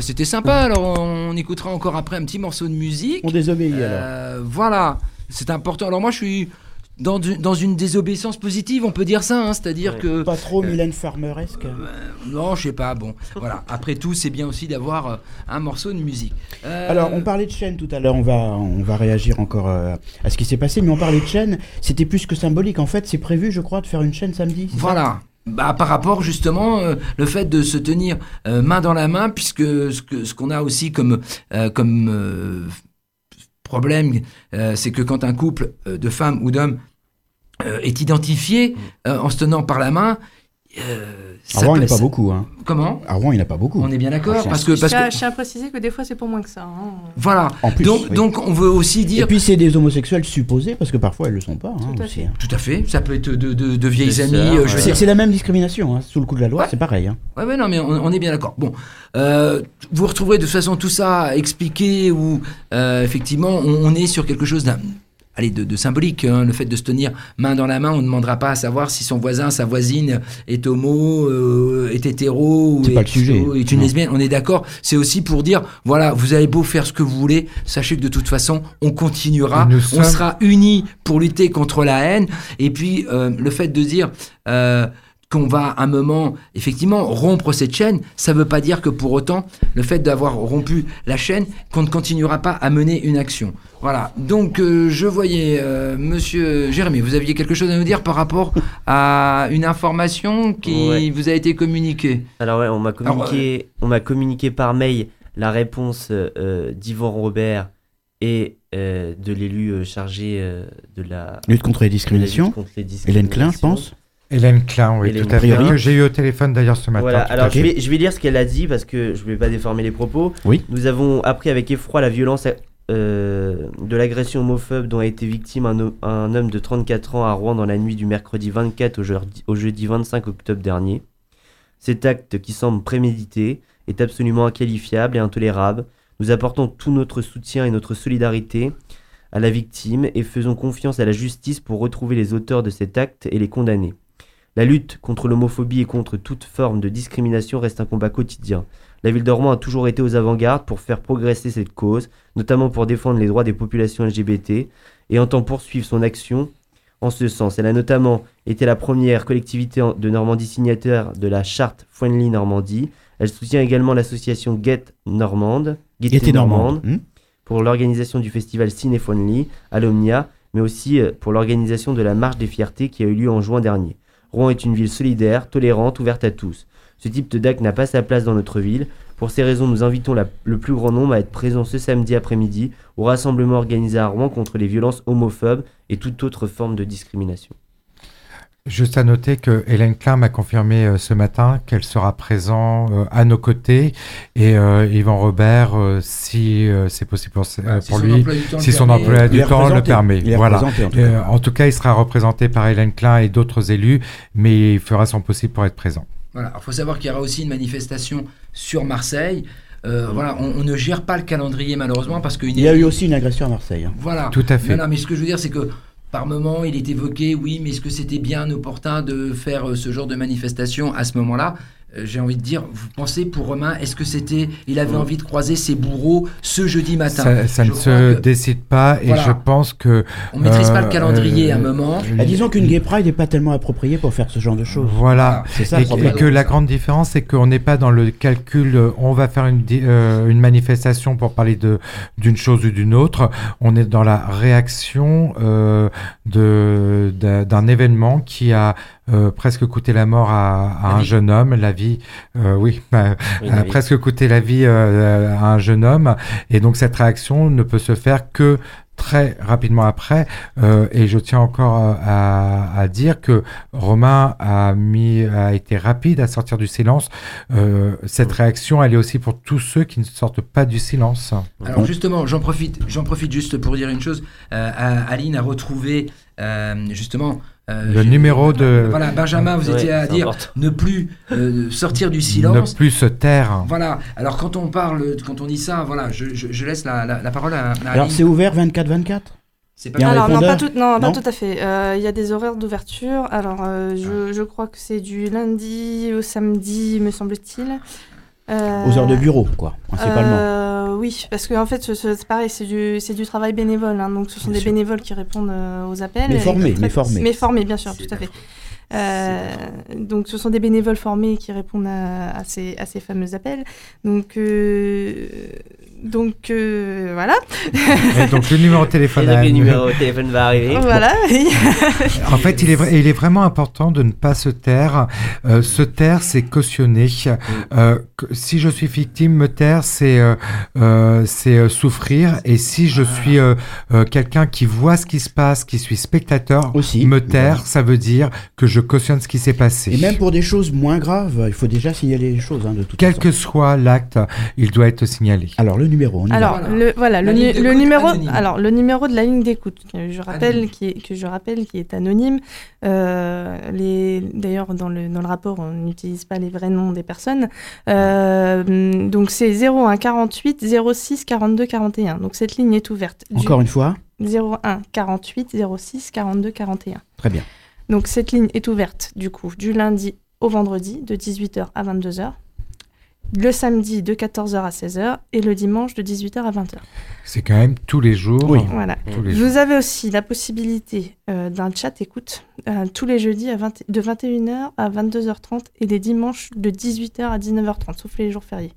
Bah, c'était sympa. Alors on écoutera encore après un petit morceau de musique. On désobéit alors. Euh, voilà, c'est important. Alors moi je suis dans, du- dans une désobéissance positive, on peut dire ça, hein, c'est-à dire Ouais. que Pas trop Mylène Farmeresque. non, je sais pas. Bon, voilà. Après tout, c'est bien aussi d'avoir euh, un morceau de musique. Euh, Alors, on parlait de chaîne tout à l'heure, on va, on va réagir encore euh, à ce qui s'est passé, mais on parlait de chaîne, c'était plus que symbolique. En fait, c'est prévu, je crois, de faire une chaîne samedi. Voilà. Bah, par rapport justement euh, le fait de se tenir euh, main dans la main, puisque ce que ce qu'on a aussi comme euh, comme problème, c'est que quand un couple de femmes ou d'hommes est identifié en se tenant par la main, ça Avant, il n'y en a pas beaucoup. Hein. Comment? Avant, il n'y en a pas beaucoup. On est bien d'accord Ah, parce que Je parce tiens, que je tiens à préciser que des fois, c'est pour moins que ça. hein. voilà. En plus, donc oui. donc on veut aussi Et dire puis, c'est des homosexuels supposés, parce que parfois, elles ne le sont pas. hein, Tout à aussi, fait. hein. tout à fait. Ça peut être de, de, de vieilles amies. euh, C'est dire, la même discrimination, hein. sous le coup de la loi, Ouais. c'est pareil. hein. Ouais, ouais, non, mais on, on est bien d'accord. Bon, euh, vous retrouverez de toute façon tout ça expliqué où euh, effectivement on, on est sur quelque chose d'un. Allez, de, de symbolique, hein, le fait de se tenir main dans la main, on ne demandera pas à savoir si son voisin, sa voisine est homo, euh, est hétéro ou est, pas le sujet. ou est une lesbienne. On est d'accord. C'est aussi pour dire, voilà, vous avez beau faire ce que vous voulez, sachez que de toute façon, on continuera, on sommes- sera unis pour lutter contre la haine. Et puis, euh, le fait de dire euh, qu'on va à un moment, effectivement, rompre cette chaîne, ça ne veut pas dire que pour autant, le fait d'avoir rompu la chaîne, qu'on ne continuera pas à mener une action. Voilà. Donc, euh, je voyais, euh, monsieur Jérémy, vous aviez quelque chose à nous dire par rapport à une information qui Ouais. vous a été communiquée? Alors ouais, on m'a Alors, communiqué, on m'a communiqué par mail la réponse euh, d'Yvan Robert et euh, de l'élu euh, chargé euh, de la Lutte contre les discriminations. contre les Hélène Klein, je pense. Hélène Klein, oui, Hélène tout à fait. Que j'ai eu au téléphone d'ailleurs ce matin. Voilà, alors je vais, je vais lire ce qu'elle a dit parce que je ne vais pas déformer les propos. Oui. Nous avons appris avec effroi la violence euh, de l'agression homophobe dont a été victime un, ho- un homme de 34 ans à Rouen dans la nuit du mercredi 24 au jeudi, au jeudi 25 octobre dernier. Cet acte qui semble prémédité est absolument inqualifiable et intolérable. Nous apportons tout notre soutien et notre solidarité à la victime et faisons confiance à la justice pour retrouver les auteurs de cet acte et les condamner. La lutte contre l'homophobie et contre toute forme de discrimination reste un combat quotidien. La ville de Rouen a toujours été aux avant-gardes pour faire progresser cette cause, notamment pour défendre les droits des populations LGBT, et entend poursuivre son action en ce sens. Elle a notamment été la première collectivité de Normandie signataire de la charte Friendly Normandie. Elle soutient également l'association Get Normande, Normande, normande. Pour l'organisation du festival Ciné Friendly à l'Omnia, mais aussi euh, pour l'organisation de la Marche des Fiertés qui a eu lieu en juin dernier. Rouen est une ville solidaire, tolérante, ouverte à tous. Ce type de DAC n'a pas sa place dans notre ville. Pour ces raisons, nous invitons le plus grand nombre à être présent ce samedi après-midi au rassemblement organisé à Rouen contre les violences homophobes et toute autre forme de discrimination. Juste à noter que Hélène Klein m'a confirmé euh, ce matin qu'elle sera présente euh, à nos côtés et euh, Yvan Robert, euh, si euh, c'est possible pour, euh, Si pour son lui, emploi du temps le si son permet. emploi du temps le permet. Voilà. en tout cas. Euh, en tout cas, il sera représenté par Hélène Klein et d'autres élus, mais il fera son possible pour être présent. Voilà. Il faut savoir qu'il y aura aussi une manifestation sur Marseille. Euh, Voilà, on, on ne gère pas le calendrier malheureusement parce qu'il Il y a eu aussi une agression à Marseille. hein. Voilà. Tout à fait. Non, non, mais ce que je veux dire, c'est que par moment, il est évoqué, oui, mais est-ce que c'était bien opportun de faire euh, ce genre de manifestation à ce moment-là? J'ai envie de dire, vous pensez pour Romain, est-ce que c'était, il avait envie de croiser ses bourreaux ce jeudi matin Ça, ça Je ne se que décide pas et Voilà. je pense que... On maîtrise pas euh, le calendrier à un euh, moment. Ah, disons qu'une gay pride n'est pas tellement appropriée pour faire ce genre de choses. Voilà. C'est ça Et, le et que la grande différence, c'est qu'on n'est pas dans le calcul, euh, on va faire une, euh, une manifestation pour parler de d'une chose ou d'une autre. On est dans la réaction euh, de d'un d'un événement qui a euh, presque coûté la mort à, à La un vie. jeune homme, la vie, euh, oui, bah, Oui, a oui. presque coûté la vie euh, à un jeune homme. Et donc cette réaction ne peut se faire que très rapidement après. Euh, et je tiens encore à, à dire que Romain a mis a été rapide à sortir du silence. Euh, cette réaction, elle est aussi pour tous ceux qui ne sortent pas du silence. Alors justement, j'en profite, j'en profite juste pour dire une chose. Euh, euh, Aline a retrouvé euh, justement euh, Le numéro de- Voilà, Benjamin, vous Ouais, étiez à dire important. ne plus euh, sortir du Ne silence. plus se taire. Voilà. Alors quand on parle, quand on dit ça, voilà, je, je- je laisse la, la- la parole à, à Alors c'est ouvert 24-24 C'est pas Alors, non, pas tout, non, pas Non tout à fait. Euh, Il y a des horaires d'ouverture. Alors, euh, je, je crois que c'est du lundi au samedi, me semble-t-il. Euh, Aux heures de bureau, quoi, principalement. euh, oui, parce que en fait, ce- ce- c'est pareil, c'est du, travail bénévole. hein, donc, ce sont Bien des sûr. bénévoles qui répondent euh, aux appels. Mais formés, mais formés. Mais formés, bien sûr, tout à fait. Euh, donc, ce sont des bénévoles formés qui répondent à, à ces, à ces fameux appels. Donc, euh, donc euh, voilà. Et donc le numéro de téléphone. Et donc, le numéro de téléphone va arriver. voilà. En fait, il est, vra- il est vraiment important de ne pas se taire. Euh, se taire, c'est cautionner. Euh, que- si je suis victime, me taire, c'est euh, euh, c'est euh, souffrir. Et si je suis euh, euh, quelqu'un qui voit ce qui se passe, qui suis spectateur, Aussi. me taire, ça veut dire que je cautionne ce qui s'est passé. Et même pour des choses moins graves, il faut déjà signaler les choses, hein, de toute Quel façon. que soit l'acte, il doit être signalé. Alors, le numéro, on y Alors, va. Le, voilà, le, numéro, anonyme. alors, le numéro de la ligne d'écoute, que je rappelle, Anonyme. qui est, que je rappelle, qui est anonyme. Euh, les, d'ailleurs, dans le, dans le rapport, on n'utilise pas les vrais noms des personnes. Euh, donc, c'est 01 48 06 42 41. Donc, cette ligne est ouverte. Du Encore une fois, 01 48 06 42 41. très bien. Donc, cette ligne est ouverte, du coup, du lundi au vendredi, de 18h à 22h. Le samedi, de 14h à 16h. Et le dimanche, de 18h à 20h. C'est quand même tous les jours. Oui. Voilà. Tous les jours. Vous avez aussi la possibilité euh, d'un chat écoute euh, tous les jeudis à 20 de 21h à 22h30 et les dimanches de 18h à 19h30, sauf les jours fériés.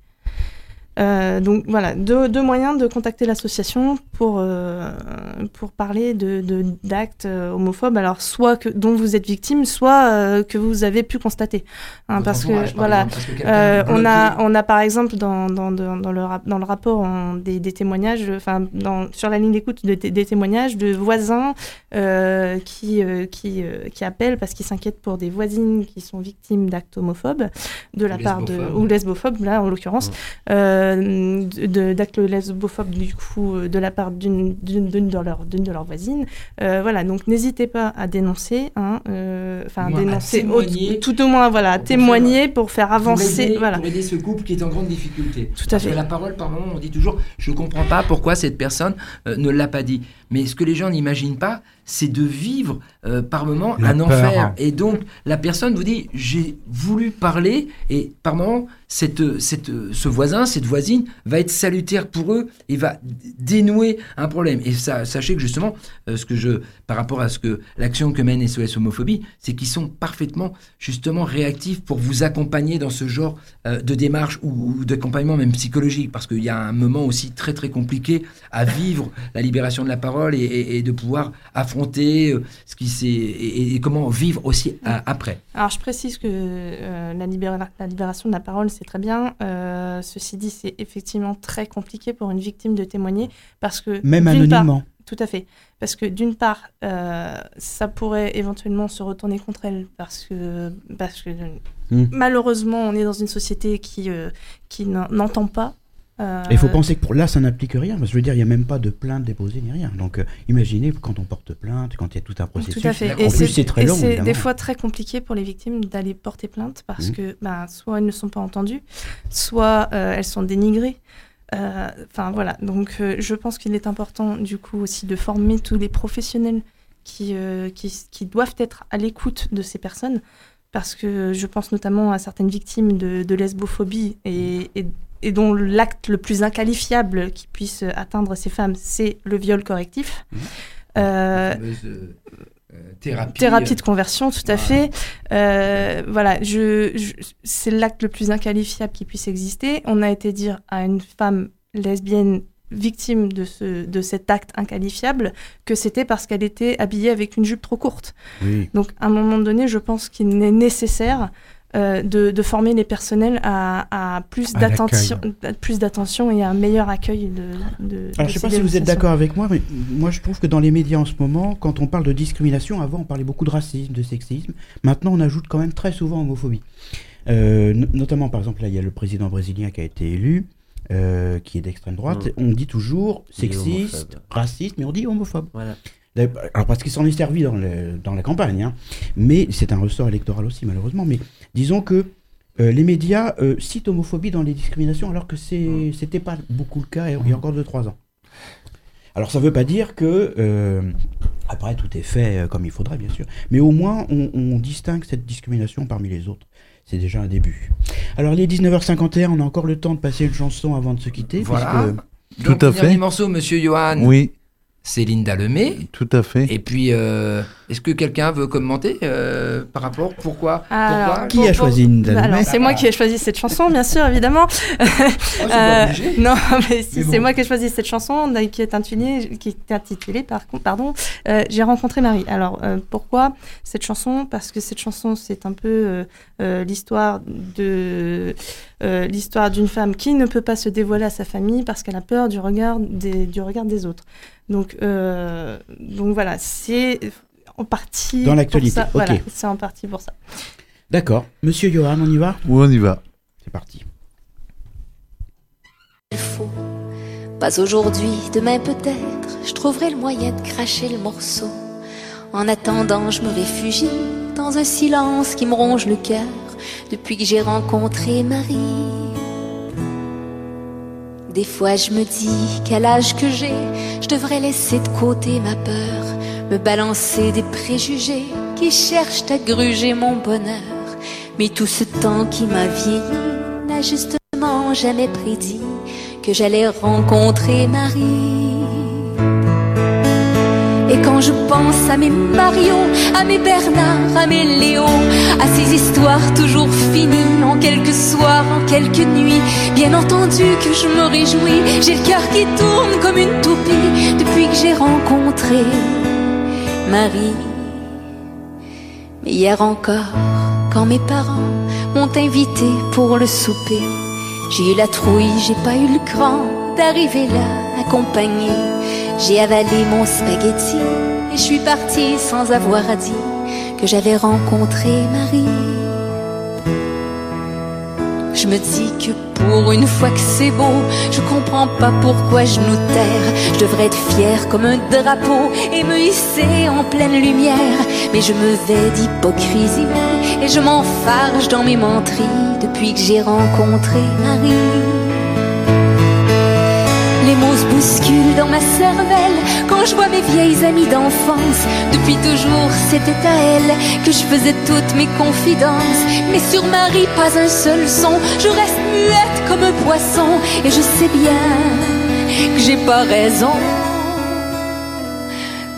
Euh, donc voilà, deux, deux moyens de contacter l'association pour, euh, pour parler de, de- d'actes euh, homophobes, alors soit que, dont vous êtes victime, soit euh, que vous avez pu constater. Hein, parce que voilà, parce que on, a, on a par exemple dans, dans, dans, dans le, dans le rapport on- des, des témoignages, enfin sur la ligne d'écoute de- des témoignages de voisins qui, qui, qui appellent parce qu'ils s'inquiètent pour des voisines qui sont victimes d'actes homophobes de la Ou part de lesbophobes. ou lesbophobes là en l'occurrence de- de- d'actes lesbophobes du coup euh, de la part d'une de leurs de leurs voisines Euh, voilà donc n'hésitez pas à dénoncer hein, euh, enfin dénoncer au- tout au moins voilà Pour témoigner pour faire pour avancer aider, voilà pour aider ce couple qui est en grande difficulté. Tout à Parce fait. que la parole, par moment, on dit toujours, je ne comprends pas pourquoi cette personne euh, ne l'a pas dit. Mais ce que les gens n'imaginent pas, c'est de vivre euh, par moment La un peur. enfer. Et donc, la personne vous dit, j'ai voulu parler, et par moment, cette, cette, ce voisin, cette voisine va être salutaire pour eux et va dénouer un problème. Et ça, sachez que justement, euh, ce que je, par rapport à ce que l'action que mène SOS Homophobie, c'est qu'ils sont parfaitement justement réactifs pour vous accompagner dans ce genre euh, de démarche ou, ou d'accompagnement même psychologique, parce qu'il y a un moment aussi très très compliqué à vivre la libération de la parole et, et- et de pouvoir affronter euh, ce qui s'est et, et comment vivre aussi à- après. Alors, je précise que euh, la, libéra- la libération de la parole, c'est très bien. Euh, ceci dit, c'est effectivement très compliqué pour une victime de témoigner parce que. Même part- anonymement. tout à fait. Parce que d'une part, euh, ça pourrait éventuellement se retourner contre elle parce que, parce que Mm. malheureusement, on est dans une société qui, euh, qui n'en- n'entend pas. Euh, Et il faut penser que pour là, ça n'implique rien. Parce que je veux dire, il n'y a même pas de plainte déposée ni rien. Donc, euh, imaginez quand on porte plainte, quand il y a tout un processus. Tout à fait. En plus, c'est très et long. c'est des fois très compliqué pour les victimes d'aller porter plainte parce Mhm. que ben, soit elles ne sont pas entendues, soit euh, elles sont dénigrées. Enfin voilà, donc je pense qu'il est important du coup aussi de former tous les professionnels qui, qui, qui doivent être à l'écoute de ces personnes parce que je pense notamment à certaines victimes de, de lesbophobie et, et, et dont l'acte le plus inqualifiable qui puisse atteindre ces femmes, c'est le viol correctif. Mhm. Euh, La fameuse, euh, euh, thérapie. Thérapie de conversion, tout à Voilà. fait. Euh, voilà, je, je- c'est l'acte le plus inqualifiable qui puisse exister. On a été dire à une femme lesbienne victime de, ce, de cet acte inqualifiable que c'était parce qu'elle était habillée avec une jupe trop courte. Oui. Donc, à un moment donné, je pense qu'il est nécessaire euh, de, de former les personnels à, à plus d'attention, plus d'attention et à un meilleur accueil de. de Alors, de je sais ces pas si vous êtes d'accord avec moi, mais moi, je trouve que dans les médias en ce moment, quand on parle de discrimination, avant, on parlait beaucoup de racisme, de sexisme. Maintenant, on ajoute quand même très souvent homophobie. Euh, no- notamment, par exemple, là, il y a le président brésilien qui a été élu, euh, qui est d'extrême droite. Mm. On dit toujours sexiste, raciste, mais on dit homophobe. Voilà. Alors parce qu'il s'en est servi dans, le- dans la campagne, hein. mais c'est un ressort électoral aussi malheureusement. Mais disons que euh, les médias euh, citent homophobie dans les discriminations alors que c'est c'était pas beaucoup le cas il y a encore 2-3 ans. Alors ça veut pas dire que euh, après tout est fait euh, comme il faudrait bien sûr, mais au moins on, on distingue cette discrimination parmi les autres. c'est déjà un début. Alors, les 19h51, on a encore le temps de passer une chanson avant de se quitter. Voilà. puisque- Donc, Tout à le dernier fait. morceau, monsieur Johan, Oui, c'est Linda Lemay. tout à fait. Et puis, euh, est-ce que quelqu'un veut commenter euh, par rapport Pourquoi, Alors, pourquoi Qui a choisi Lemay c'est moi qui ai choisi cette chanson, bien sûr, évidemment. Oh, Euh, non, mais si c'est bon. moi qui ai choisi cette chanson, qui est intitulée, qui est intitulée par contre, pardon, euh, J'ai rencontré Marie. Alors, euh, pourquoi cette chanson? Parce que cette chanson, c'est un peu euh, euh, l'histoire de euh, l'histoire d'une femme qui ne peut pas se dévoiler à sa famille parce qu'elle a peur du regard des, du regard des autres. Donc, euh, donc voilà, c'est en partie Dans pour l'actualité, ça. ok. Voilà, c'est en partie pour ça. D'accord. Monsieur Johan, on y va? Où on y va C'est parti. Il faut. Pas aujourd'hui, demain peut-être, je trouverai le moyen de cracher le morceau. En attendant, je me réfugie dans un silence qui me ronge le cœur depuis que j'ai rencontré Marie. Des fois, je me dis qu'à l'âge que j'ai, je devrais laisser de côté ma peur, me balancer des préjugés qui cherchent à gruger mon bonheur. Mais tout ce temps qui m'a vieilli n'a justement jamais prédit que j'allais rencontrer Marie. Et quand je pense à mes Mario, à mes Bernard, à mes Léo, à ces histoires toujours finies en quelques soirs, en quelques nuits, bien entendu que je me réjouis, j'ai le cœur qui tourne comme une toupie depuis que j'ai rencontré Marie. Mais hier encore, quand mes parents m'ont invité pour le souper, j'ai eu la trouille, j'ai pas eu le cran d'arriver là accompagné. J'ai avalé mon spaghetti et je suis partie sans avoir à dire que j'avais rencontré Marie. Je me dis que pour une fois que c'est beau, je comprends pas pourquoi je nous terre. Je devrais être fière comme un drapeau et me hisser en pleine lumière. Mais je me vais d'hypocrisie et je m'enfarge dans mes menteries depuis que j'ai rencontré Marie. Mots se bousculent dans ma cervelle quand je vois mes vieilles amies d'enfance. Depuis toujours, c'était à elle que je faisais toutes mes confidences. Mais sur Marie, pas un seul son. Je reste muette comme un poisson et je sais bien que j'ai pas raison.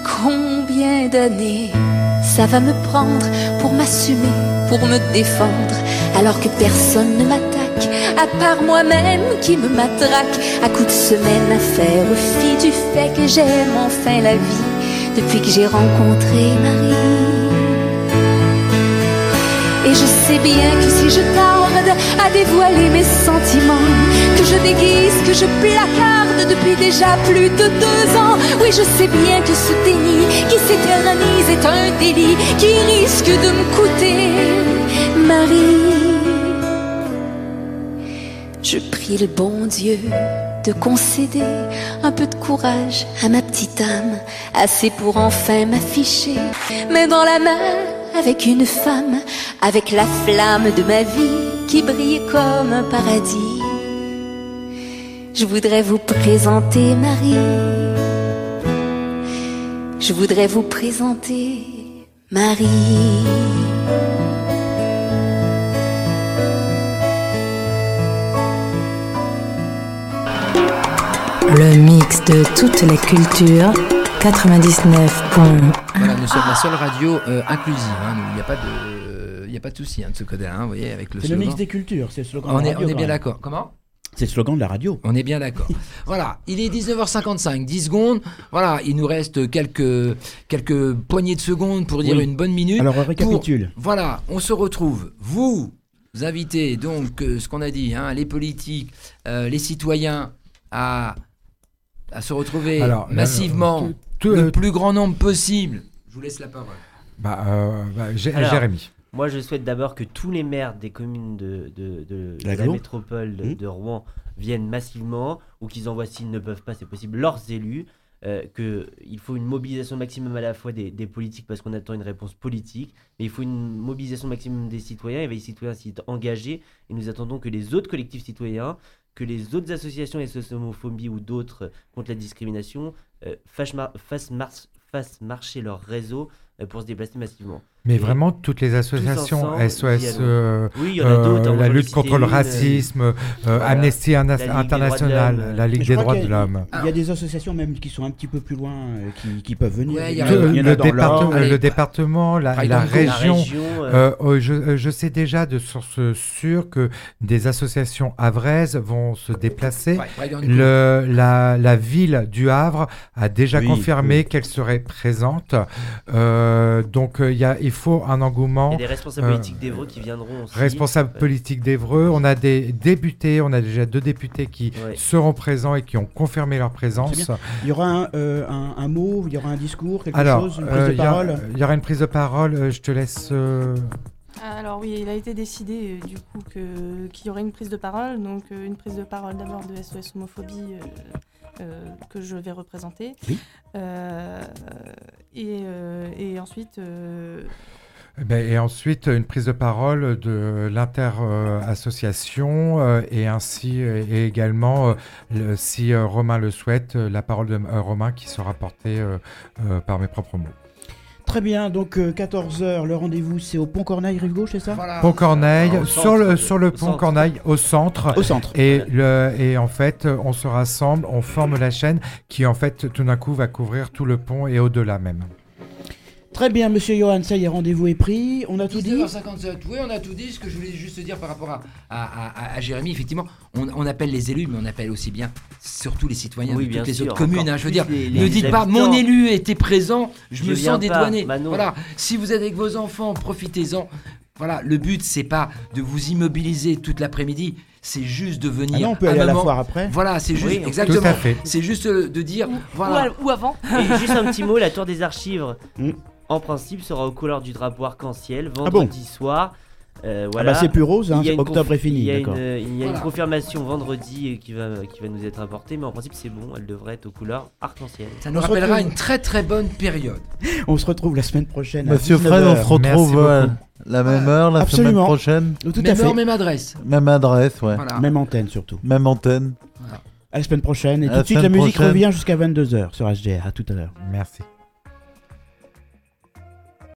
Combien d'années ça va me prendre pour m'assumer, pour me défendre, alors que personne ne m'attaque, à part moi-même qui me matraque, à coups de semaine à faire fi du fait que j'aime enfin la vie, depuis que j'ai rencontré Marie. Et je sais bien que si je tarde à dévoiler mes sentiments, que je déguise, que je placarde depuis déjà plus de deux ans, oui je sais bien que ce déni qui s'éternise est un délit qui risque de me coûter Marie. Prie le bon Dieu de concéder un peu de courage à ma petite âme, assez pour enfin m'afficher, mais dans la main avec une femme, avec la flamme de ma vie qui brille comme un paradis. Je voudrais vous présenter Marie. Je voudrais vous présenter Marie. Le mix de toute la culture, 99.1. Voilà, nous sommes la seule radio euh, inclusive. hein. Il n'y a pas de, il y a pas de souci hein, de ce côté-là. hein, vous voyez, avec le C'est le mix des cultures, c'est le slogan On de la est, radio. on est bien d'accord. Comment? C'est le slogan de la radio. On est bien d'accord. voilà, il est 19h55, 10 secondes. Voilà, il nous reste quelques, quelques poignées de secondes pour dire Oui. une bonne minute. Alors, on récapitule. Voilà, on se retrouve. Vous, invitez donc euh, ce qu'on a dit, hein, les politiques, euh, les citoyens à, à se retrouver Alors, massivement, tout- tout- le plus grand nombre possible. Je vous laisse la parole. Bah, euh, bah, Jérémy. Moi, je souhaite d'abord que tous les maires des communes de, de, de- de la métropole de, Mmh. de Rouen viennent massivement ou qu'ils envoient, s'ils ne peuvent pas, c'est possible, leurs élus. euh, qu'il faut une mobilisation maximum à la fois des, des politiques parce qu'on attend une réponse politique, mais il faut une mobilisation maximum des citoyens et les citoyens s'y engagés et nous attendons que les autres collectifs citoyens, que les autres associations SOS homophobie ou d'autres contre la discrimination euh, fassent marcher leur réseau euh, pour se déplacer massivement. Mais Et vraiment, toutes les associations, ensemble, SOS, euh, Oui, il y en a d'autres. euh, hein, la lutte contre le une, euh, racisme, euh, voilà. Amnesty International, la Ligue des droits de l'homme. Il y a des associations même qui sont un petit peu plus loin, euh, qui, qui peuvent venir. Ouais, il y a en le- il y en le, a dans département, l'Or. Allez, le département, la, région. euh, Euh, oh, je, je sais déjà de source sûre que des associations havraises vont se déplacer. Ouais. Le, la, la ville du Havre a déjà Oui, confirmé oui. qu'elle serait présente. Euh, donc il y a, il faut un il y engouement. a des responsables euh, politiques d'Evreux qui viendront aussi. Responsable Ouais. politique d'Evreux, on a des députés, on a déjà deux députés qui Ouais. seront présents et qui ont confirmé leur présence. Il y aura un, euh, un, un mot, il y aura un discours, quelque Alors, chose, une prise euh, de y parole. il y, aura une prise de parole. euh, Je te laisse. Alors oui, il a été décidé euh, du coup que- qu'il y aurait une prise de parole, donc euh, une prise de parole d'abord de SOS Homophobie euh, que je vais représenter. Oui. Et, et ensuite, Eh ben, et ensuite, une prise de parole de l'inter-association et ainsi et également, le- si Romain le souhaite, la parole de Romain qui sera portée par mes propres mots. Très bien, donc 14h, le rendez-vous c'est au Pont Corneille, rive gauche, c'est ça Voilà. Pont Corneille, Ah, au sur centre, le, euh, sur le au pont centre. Corneille, au centre. Au centre. Et, le, et en fait, on se rassemble, on forme la chaîne qui, en fait, tout d'un coup, va couvrir tout le pont et au-delà même. Très bien, monsieur Johan, ça y est, rendez-vous est pris. On a tout dit 19h57, oui, on a tout dit. Ce que je voulais juste dire par rapport à, à, à- à Jérémy, effectivement, on, on appelle les élus, mais on appelle aussi bien, surtout les citoyens Oui, de bien toutes les sûr, autres communes. hein, je veux dire, les- ne les dites pas mon élu était présent, je, Je me sens dédouané. Voilà, si vous êtes avec vos enfants, profitez-en. Voilà, le but, c'est pas de vous immobiliser toute l'après-midi, c'est juste de venir. Ah non, on peut aller à la foire après. Voilà, c'est juste, Oui, exactement. Tout à fait. C'est juste de dire, ou, voilà. ou à- ou avant. Et juste un petit mot, la tour des archives, Mm. En principe, sera aux couleurs du drapeau arc-en-ciel bon vendredi soir. Euh, Ah voilà. bah c'est plus rose, hein, octobre est fini, Il y a, une, euh, il y a Voilà. une confirmation vendredi euh, qui va, qui va nous être apportée, mais en principe c'est bon, elle devrait être aux couleurs arc-en-ciel. Ça nous On se rappellera retrouve. une très très bonne période. On se retrouve la semaine prochaine. à Monsieur 19 Fred, on heures. se Merci retrouve beaucoup. à la même heure, la Absolument. semaine prochaine. Tout à même fait. heure, même adresse. Même adresse, ouais. Voilà. Même antenne surtout. Même antenne. À la semaine prochaine. Et À tout la de suite, la musique prochaine. revient jusqu'à 22h sur HDR. À tout à l'heure. Merci.